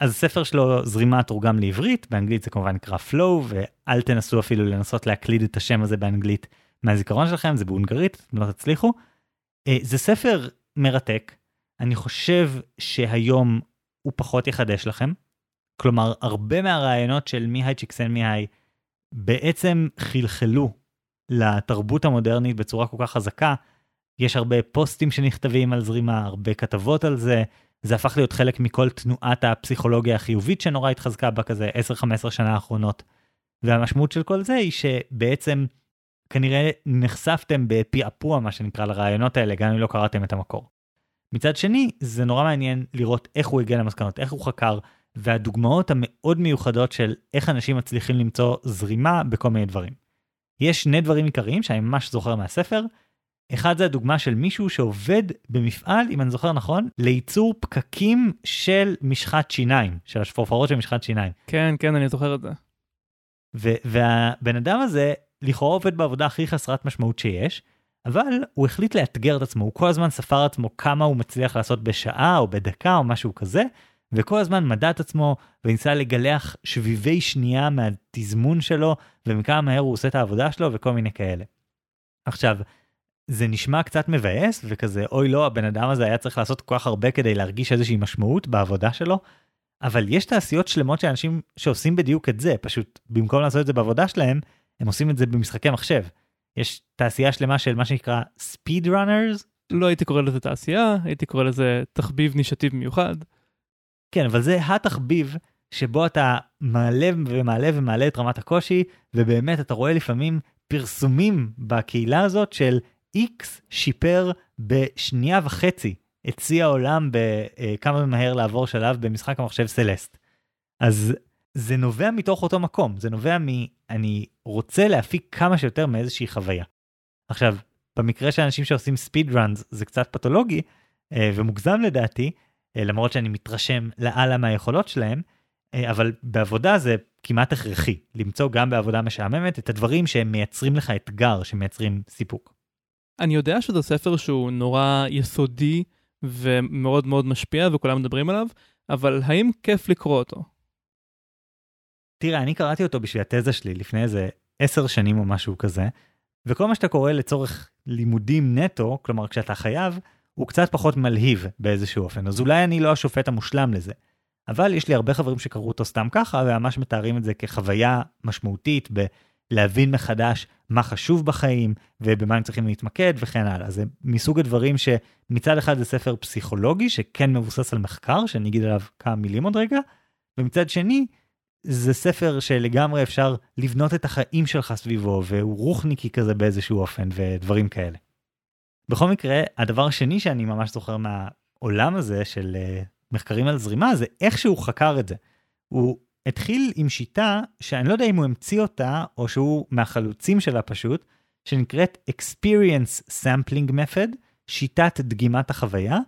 אז הספר שלו זרימה תורגם לעברית, באנגלית זה כמובן נקרא flow, ואל תנסו אפילו לנסות להקליד את השם הזה באנגלית מהזיכרון שלכם, זה בהונגרית, אתם לא תצליחו. אה, זה ספר מרתק, אני חושב שהיום הוא פחות יחדש לכם. כלומר, הרבה מהרעיונות של מי היי צ'יקסן מי היי בעצם חלחלו לתרבות המודרנית בצורה כל כך חזקה. יש הרבה פוסטים שנכתבים על זרימה, הרבה כתבות על זה. זה הפך להיות חלק מכל תנועת הפסיכולוגיה החיובית שנורא התחזקה בה כזה 10-15 שנה האחרונות. והמשמעות של כל זה היא שבעצם כנראה נחשפתם בפעפוע מה שנקרא לרעיונות האלה גם אם לא קראתם את המקור. מצד שני, זה נורא מעניין לראות איך הוא הגיע למסקנות, איך הוא חקר, והדוגמאות המאוד מיוחדות של איך אנשים מצליחים למצוא זרימה בכל מיני דברים. יש שני דברים עיקריים שאני ממש זוכר מהספר. אחד זה הדוגמה של מישהו שעובד במפעל, אם אני זוכר נכון, לייצור פקקים של משחת שיניים, של השפורפרות של משחת שיניים. כן, כן, אני זוכר את זה. והבן אדם הזה לכאורה עובד בעבודה הכי חסרת משמעות שיש, אבל הוא החליט לאתגר את עצמו, הוא כל הזמן ספר עצמו כמה הוא מצליח לעשות בשעה או בדקה או משהו כזה, וכל הזמן מדע את עצמו וניסה לגלח שביבי שנייה מהתזמון שלו ומכמה מהר הוא עושה את העבודה שלו וכל מיני כאלה. עכשיו, זה נשמע קצת מבאס וכזה אוי לא הבן אדם הזה היה צריך לעשות כל כך הרבה כדי להרגיש איזושהי משמעות בעבודה שלו, אבל יש תעשיות שלמות של אנשים שעושים בדיוק את זה, פשוט במקום לעשות את זה בעבודה שלהם, הם עושים את זה במשחקי מחשב. יש תעשייה שלמה של מה שנקרא speed runners. לא הייתי קורא לזה תעשייה, הייתי קורא לזה תחביב נישתי במיוחד. כן, אבל זה התחביב שבו אתה מעלה ומעלה ומעלה את רמת הקושי, ובאמת אתה רואה לפעמים פרסומים בקהילה הזאת של X שיפר בשנייה וחצי את שיא העולם בכמה מהר לעבור שלב במשחק המחשב סלסט. אז זה נובע מתוך אותו מקום, זה נובע מ... אני רוצה להפיק כמה שיותר מאיזושהי חוויה. עכשיו, במקרה של אנשים שעושים ספיד ראנס זה קצת פתולוגי אה, ומוגזם לדעתי, אה, למרות שאני מתרשם לאללה מהיכולות שלהם, אה, אבל בעבודה זה כמעט הכרחי, למצוא גם בעבודה משעממת את הדברים שהם מייצרים לך אתגר, שמייצרים סיפוק. אני יודע שזה ספר שהוא נורא יסודי ומאוד מאוד משפיע וכולם מדברים עליו, אבל האם כיף לקרוא אותו? תראה, אני קראתי אותו בשביל התזה שלי לפני איזה עשר שנים או משהו כזה, וכל מה שאתה קורא לצורך לימודים נטו, כלומר כשאתה חייב, הוא קצת פחות מלהיב באיזשהו אופן, אז אולי אני לא השופט המושלם לזה. אבל יש לי הרבה חברים שקראו אותו סתם ככה, וממש מתארים את זה כחוויה משמעותית בלהבין מחדש מה חשוב בחיים, ובמה הם צריכים להתמקד וכן הלאה. זה מסוג הדברים שמצד אחד זה ספר פסיכולוגי שכן מבוסס על מחקר, שאני אגיד עליו כמה מילים עוד רגע, ומצד שני, זה ספר שלגמרי אפשר לבנות את החיים שלך סביבו, והוא רוחניקי כזה באיזשהו אופן, ודברים כאלה. בכל מקרה, הדבר השני שאני ממש זוכר מהעולם הזה של uh, מחקרים על זרימה, זה איך שהוא חקר את זה. הוא התחיל עם שיטה שאני לא יודע אם הוא המציא אותה, או שהוא מהחלוצים שלה פשוט, שנקראת Experience Sampling Method, שיטת דגימת החוויה,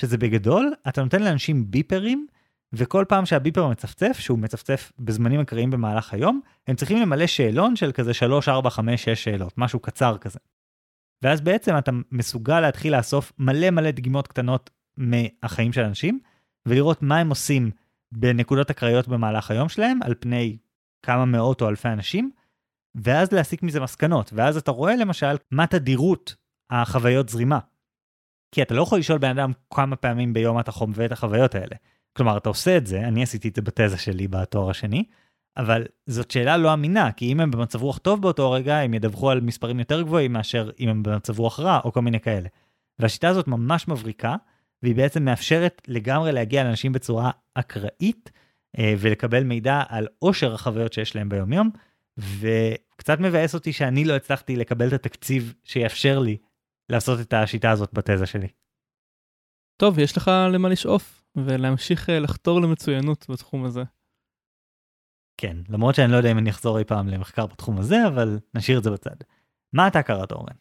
שזה בגדול, אתה נותן לאנשים ביפרים, וכל פעם שהביפר מצפצף, שהוא מצפצף בזמנים אקראיים במהלך היום, הם צריכים למלא שאלון של כזה 3, 4, 5, 6 שאלות, משהו קצר כזה. ואז בעצם אתה מסוגל להתחיל לאסוף מלא מלא דגימות קטנות מהחיים של אנשים, ולראות מה הם עושים בנקודות אקראיות במהלך היום שלהם, על פני כמה מאות או אלפי אנשים, ואז להסיק מזה מסקנות, ואז אתה רואה למשל מה תדירות החוויות זרימה. כי אתה לא יכול לשאול בן אדם כמה פעמים ביום אתה חווה את החוויות האלה. כלומר, אתה עושה את זה, אני עשיתי את זה בתזה שלי בתואר השני, אבל זאת שאלה לא אמינה, כי אם הם במצב רוח טוב באותו רגע, הם ידווחו על מספרים יותר גבוהים מאשר אם הם במצב רוח רע, או כל מיני כאלה. והשיטה הזאת ממש מבריקה, והיא בעצם מאפשרת לגמרי להגיע לאנשים בצורה אקראית, אה, ולקבל מידע על עושר החוויות שיש להם ביומיום, וקצת מבאס אותי שאני לא הצלחתי לקבל את התקציב שיאפשר לי לעשות את השיטה הזאת בתזה שלי. טוב, יש לך למה לשאוף, ולהמשיך אה, לחתור למצוינות בתחום הזה. כן, למרות שאני לא יודע אם אני אחזור אי פעם למחקר בתחום הזה, אבל נשאיר את זה בצד. מה אתה קראת, אורן?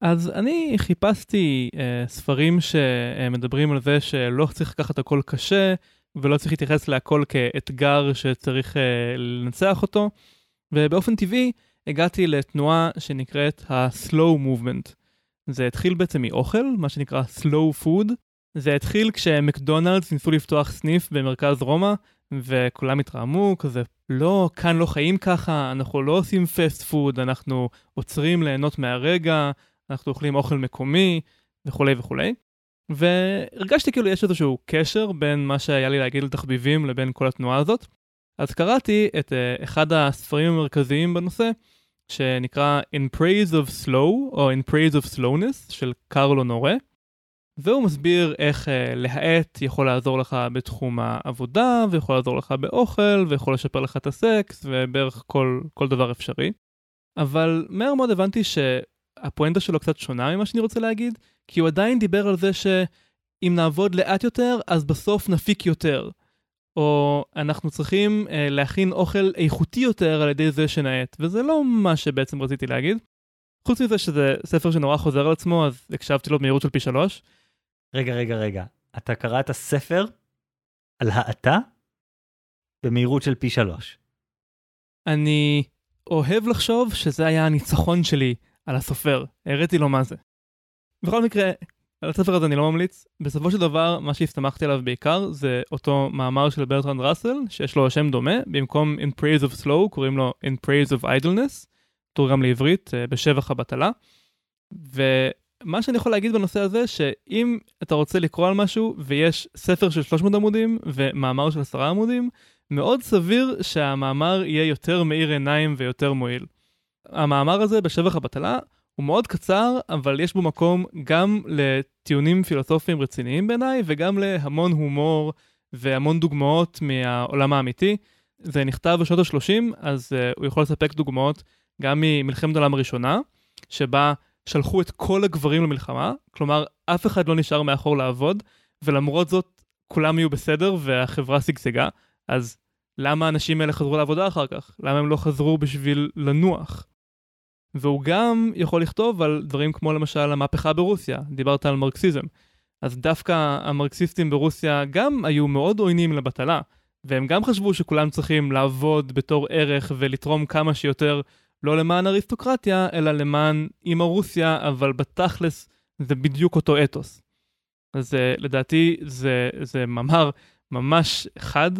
אז אני חיפשתי אה, ספרים שמדברים על זה שלא צריך לקחת הכל קשה, ולא צריך להתייחס להכל כאתגר שצריך אה, לנצח אותו, ובאופן טבעי הגעתי לתנועה שנקראת ה-slow movement. זה התחיל בעצם מאוכל, מה שנקרא slow food. זה התחיל כשמקדונלדס ניסו לפתוח סניף במרכז רומא, וכולם התרעמו, כזה, לא, כאן לא חיים ככה, אנחנו לא עושים פסט פוד, אנחנו עוצרים ליהנות מהרגע, אנחנו אוכלים אוכל מקומי, וכולי וכולי. והרגשתי כאילו יש איזשהו קשר בין מה שהיה לי להגיד לתחביבים לבין כל התנועה הזאת. אז קראתי את uh, אחד הספרים המרכזיים בנושא, שנקרא In Praise of Slow, או In Praise of Slowness, של קרלו נורה. והוא מסביר איך uh, להאט יכול לעזור לך בתחום העבודה, ויכול לעזור לך באוכל, ויכול לשפר לך את הסקס, ובערך כל, כל דבר אפשרי. אבל מהר מאוד הבנתי שהפואנטה שלו קצת שונה ממה שאני רוצה להגיד, כי הוא עדיין דיבר על זה שאם נעבוד לאט יותר, אז בסוף נפיק יותר. או אנחנו צריכים uh, להכין אוכל איכותי יותר על ידי זה שנאט, וזה לא מה שבעצם רציתי להגיד. חוץ מזה שזה ספר שנורא חוזר על עצמו, אז הקשבתי לו במהירות של פי שלוש. רגע, רגע, רגע. אתה קראת ספר על האטה במהירות של פי שלוש. אני אוהב לחשוב שזה היה הניצחון שלי על הסופר, הראיתי לו מה זה. בכל מקרה, על הספר הזה אני לא ממליץ. בסופו של דבר, מה שהסתמכתי עליו בעיקר זה אותו מאמר של ברטרנד ראסל, שיש לו שם דומה, במקום In Praise of Slow קוראים לו In Praise of Idleness, תורגם לעברית אה, בשבח הבטלה. ומה שאני יכול להגיד בנושא הזה, שאם אתה רוצה לקרוא על משהו ויש ספר של 300 עמודים ומאמר של 10 עמודים, מאוד סביר שהמאמר יהיה יותר מאיר עיניים ויותר מועיל. המאמר הזה בשבח הבטלה הוא מאוד קצר, אבל יש בו מקום גם לטיעונים פילוסופיים רציניים בעיניי, וגם להמון הומור והמון דוגמאות מהעולם האמיתי. זה נכתב בשנות ה-30, אז uh, הוא יכול לספק דוגמאות גם ממלחמת העולם הראשונה, שבה שלחו את כל הגברים למלחמה, כלומר, אף אחד לא נשאר מאחור לעבוד, ולמרות זאת, כולם יהיו בסדר והחברה שגשגה, אז למה האנשים האלה חזרו לעבודה אחר כך? למה הם לא חזרו בשביל לנוח? והוא גם יכול לכתוב על דברים כמו למשל המהפכה ברוסיה, דיברת על מרקסיזם. אז דווקא המרקסיסטים ברוסיה גם היו מאוד עוינים לבטלה, והם גם חשבו שכולם צריכים לעבוד בתור ערך ולתרום כמה שיותר, לא למען אריסטוקרטיה, אלא למען אימא רוסיה, אבל בתכלס זה בדיוק אותו אתוס. אז uh, לדעתי זה, זה מאמר ממש חד,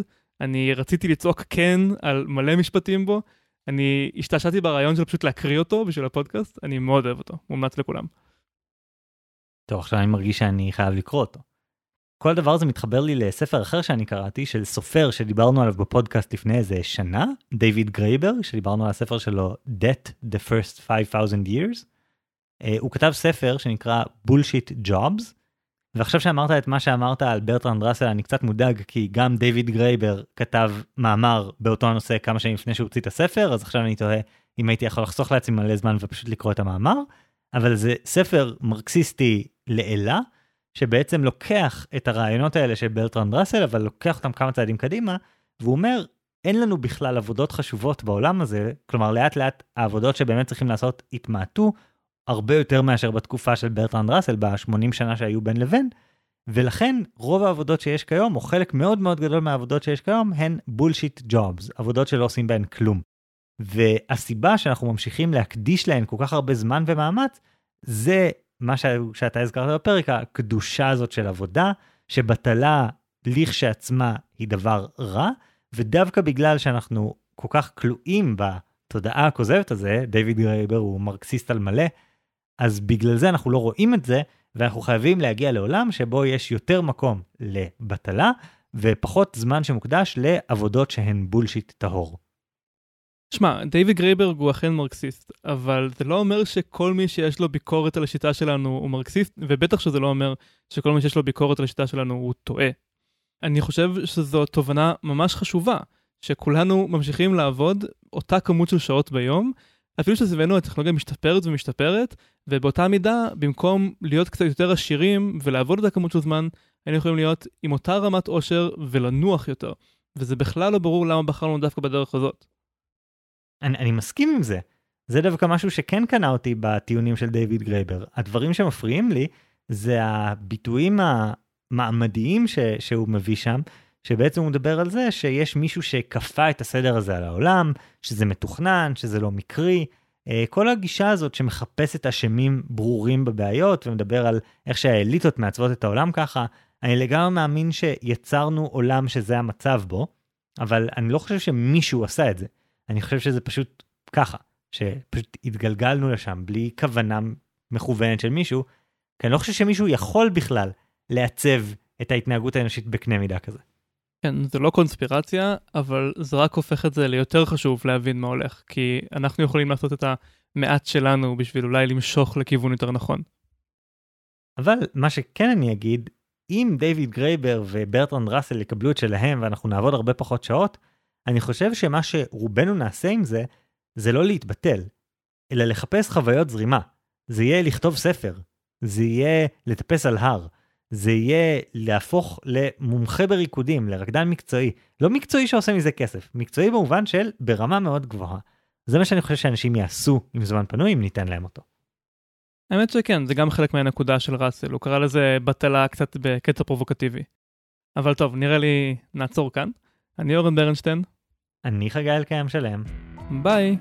אני רציתי לצעוק כן על מלא משפטים בו, אני השתעשעתי ברעיון של פשוט להקריא אותו בשביל הפודקאסט, אני מאוד אוהב אותו, מומלץ לכולם. טוב, עכשיו אני מרגיש שאני חייב לקרוא אותו. כל הדבר הזה מתחבר לי לספר אחר שאני קראתי, של סופר שדיברנו עליו בפודקאסט לפני איזה שנה, דיוויד גרייבר, שדיברנו על הספר שלו Debt the First 5,000 Years. Uh, הוא כתב ספר שנקרא Bullshit Jobs, ועכשיו שאמרת את מה שאמרת על ברטרנד ראסל אני קצת מודאג כי גם דיוויד גרייבר כתב מאמר באותו הנושא כמה שנים לפני שהוא הוציא את הספר אז עכשיו אני תוהה אם הייתי יכול לחסוך לעצמי מלא זמן ופשוט לקרוא את המאמר אבל זה ספר מרקסיסטי לעילא שבעצם לוקח את הרעיונות האלה של ברטרנד ראסל אבל לוקח אותם כמה צעדים קדימה והוא אומר אין לנו בכלל עבודות חשובות בעולם הזה כלומר לאט לאט העבודות שבאמת צריכים לעשות התמעטו הרבה יותר מאשר בתקופה של ברטרנד ראסל ב-80 שנה שהיו בין לבין, ולכן רוב העבודות שיש כיום, או חלק מאוד מאוד גדול מהעבודות שיש כיום, הן bullshit jobs, עבודות שלא עושים בהן כלום. והסיבה שאנחנו ממשיכים להקדיש להן כל כך הרבה זמן ומאמץ, זה מה ש... שאתה הזכרת בפרק, הקדושה הזאת של עבודה, שבטלה לכשעצמה היא דבר רע, ודווקא בגלל שאנחנו כל כך כלואים בתודעה הכוזבת הזה, דיוויד גרייבר הוא מרקסיסט על מלא, אז בגלל זה אנחנו לא רואים את זה, ואנחנו חייבים להגיע לעולם שבו יש יותר מקום לבטלה, ופחות זמן שמוקדש לעבודות שהן bullshit טהור. שמע, דיוויד גרייבר הוא אכן מרקסיסט, אבל זה לא אומר שכל מי שיש לו ביקורת על השיטה שלנו הוא מרקסיסט, ובטח שזה לא אומר שכל מי שיש לו ביקורת על השיטה שלנו הוא טועה. אני חושב שזו תובנה ממש חשובה, שכולנו ממשיכים לעבוד אותה כמות של שעות ביום, אפילו שסביבנו הטכנולוגיה משתפרת ומשתפרת, ובאותה מידה, במקום להיות קצת יותר עשירים ולעבוד אותה כמות של זמן, היינו יכולים להיות עם אותה רמת עושר ולנוח יותר. וזה בכלל לא ברור למה בחרנו דווקא בדרך הזאת. אני, אני מסכים עם זה. זה דווקא משהו שכן קנה אותי בטיעונים של דיוויד גרייבר. הדברים שמפריעים לי זה הביטויים המעמדיים ש, שהוא מביא שם, שבעצם הוא מדבר על זה שיש מישהו שכפה את הסדר הזה על העולם, שזה מתוכנן, שזה לא מקרי. אה, כל הגישה הזאת שמחפשת אשמים ברורים בבעיות ומדבר על איך שהאליטות מעצבות את העולם ככה, אני לגמרי מאמין שיצרנו עולם שזה המצב בו, אבל אני לא חושב שמישהו עשה את זה. אני חושב שזה פשוט ככה, שפשוט התגלגלנו לשם בלי כוונה מכוונת של מישהו, כי אני לא חושב שמישהו יכול בכלל לעצב את ההתנהגות האנושית בקנה מידה כזה. כן, זה לא קונספירציה, אבל זה רק הופך את זה ליותר חשוב להבין מה הולך, כי אנחנו יכולים לעשות את המעט שלנו בשביל אולי למשוך לכיוון יותר נכון. אבל מה שכן אני אגיד, אם דיוויד גרייבר וברטרנד ראסל יקבלו את שלהם ואנחנו נעבוד הרבה פחות שעות, אני חושב שמה שרובנו נעשה עם זה, זה לא להתבטל, אלא לחפש חוויות זרימה. זה יהיה לכתוב ספר, זה יהיה לטפס על הר, זה יהיה להפוך למומחה בריקודים, לרקדן מקצועי. לא מקצועי שעושה מזה כסף, מקצועי במובן של ברמה מאוד גבוהה. זה מה שאני חושב שאנשים יעשו עם זמן פנוי אם ניתן להם אותו. האמת שכן, זה גם חלק מהנקודה של ראסל, הוא קרא לזה בטלה קצת בקטע פרובוקטיבי. אבל טוב, נראה לי נעצור כאן. אני אורן ברנשטיין. אני חגי אלקיים שלם. ביי.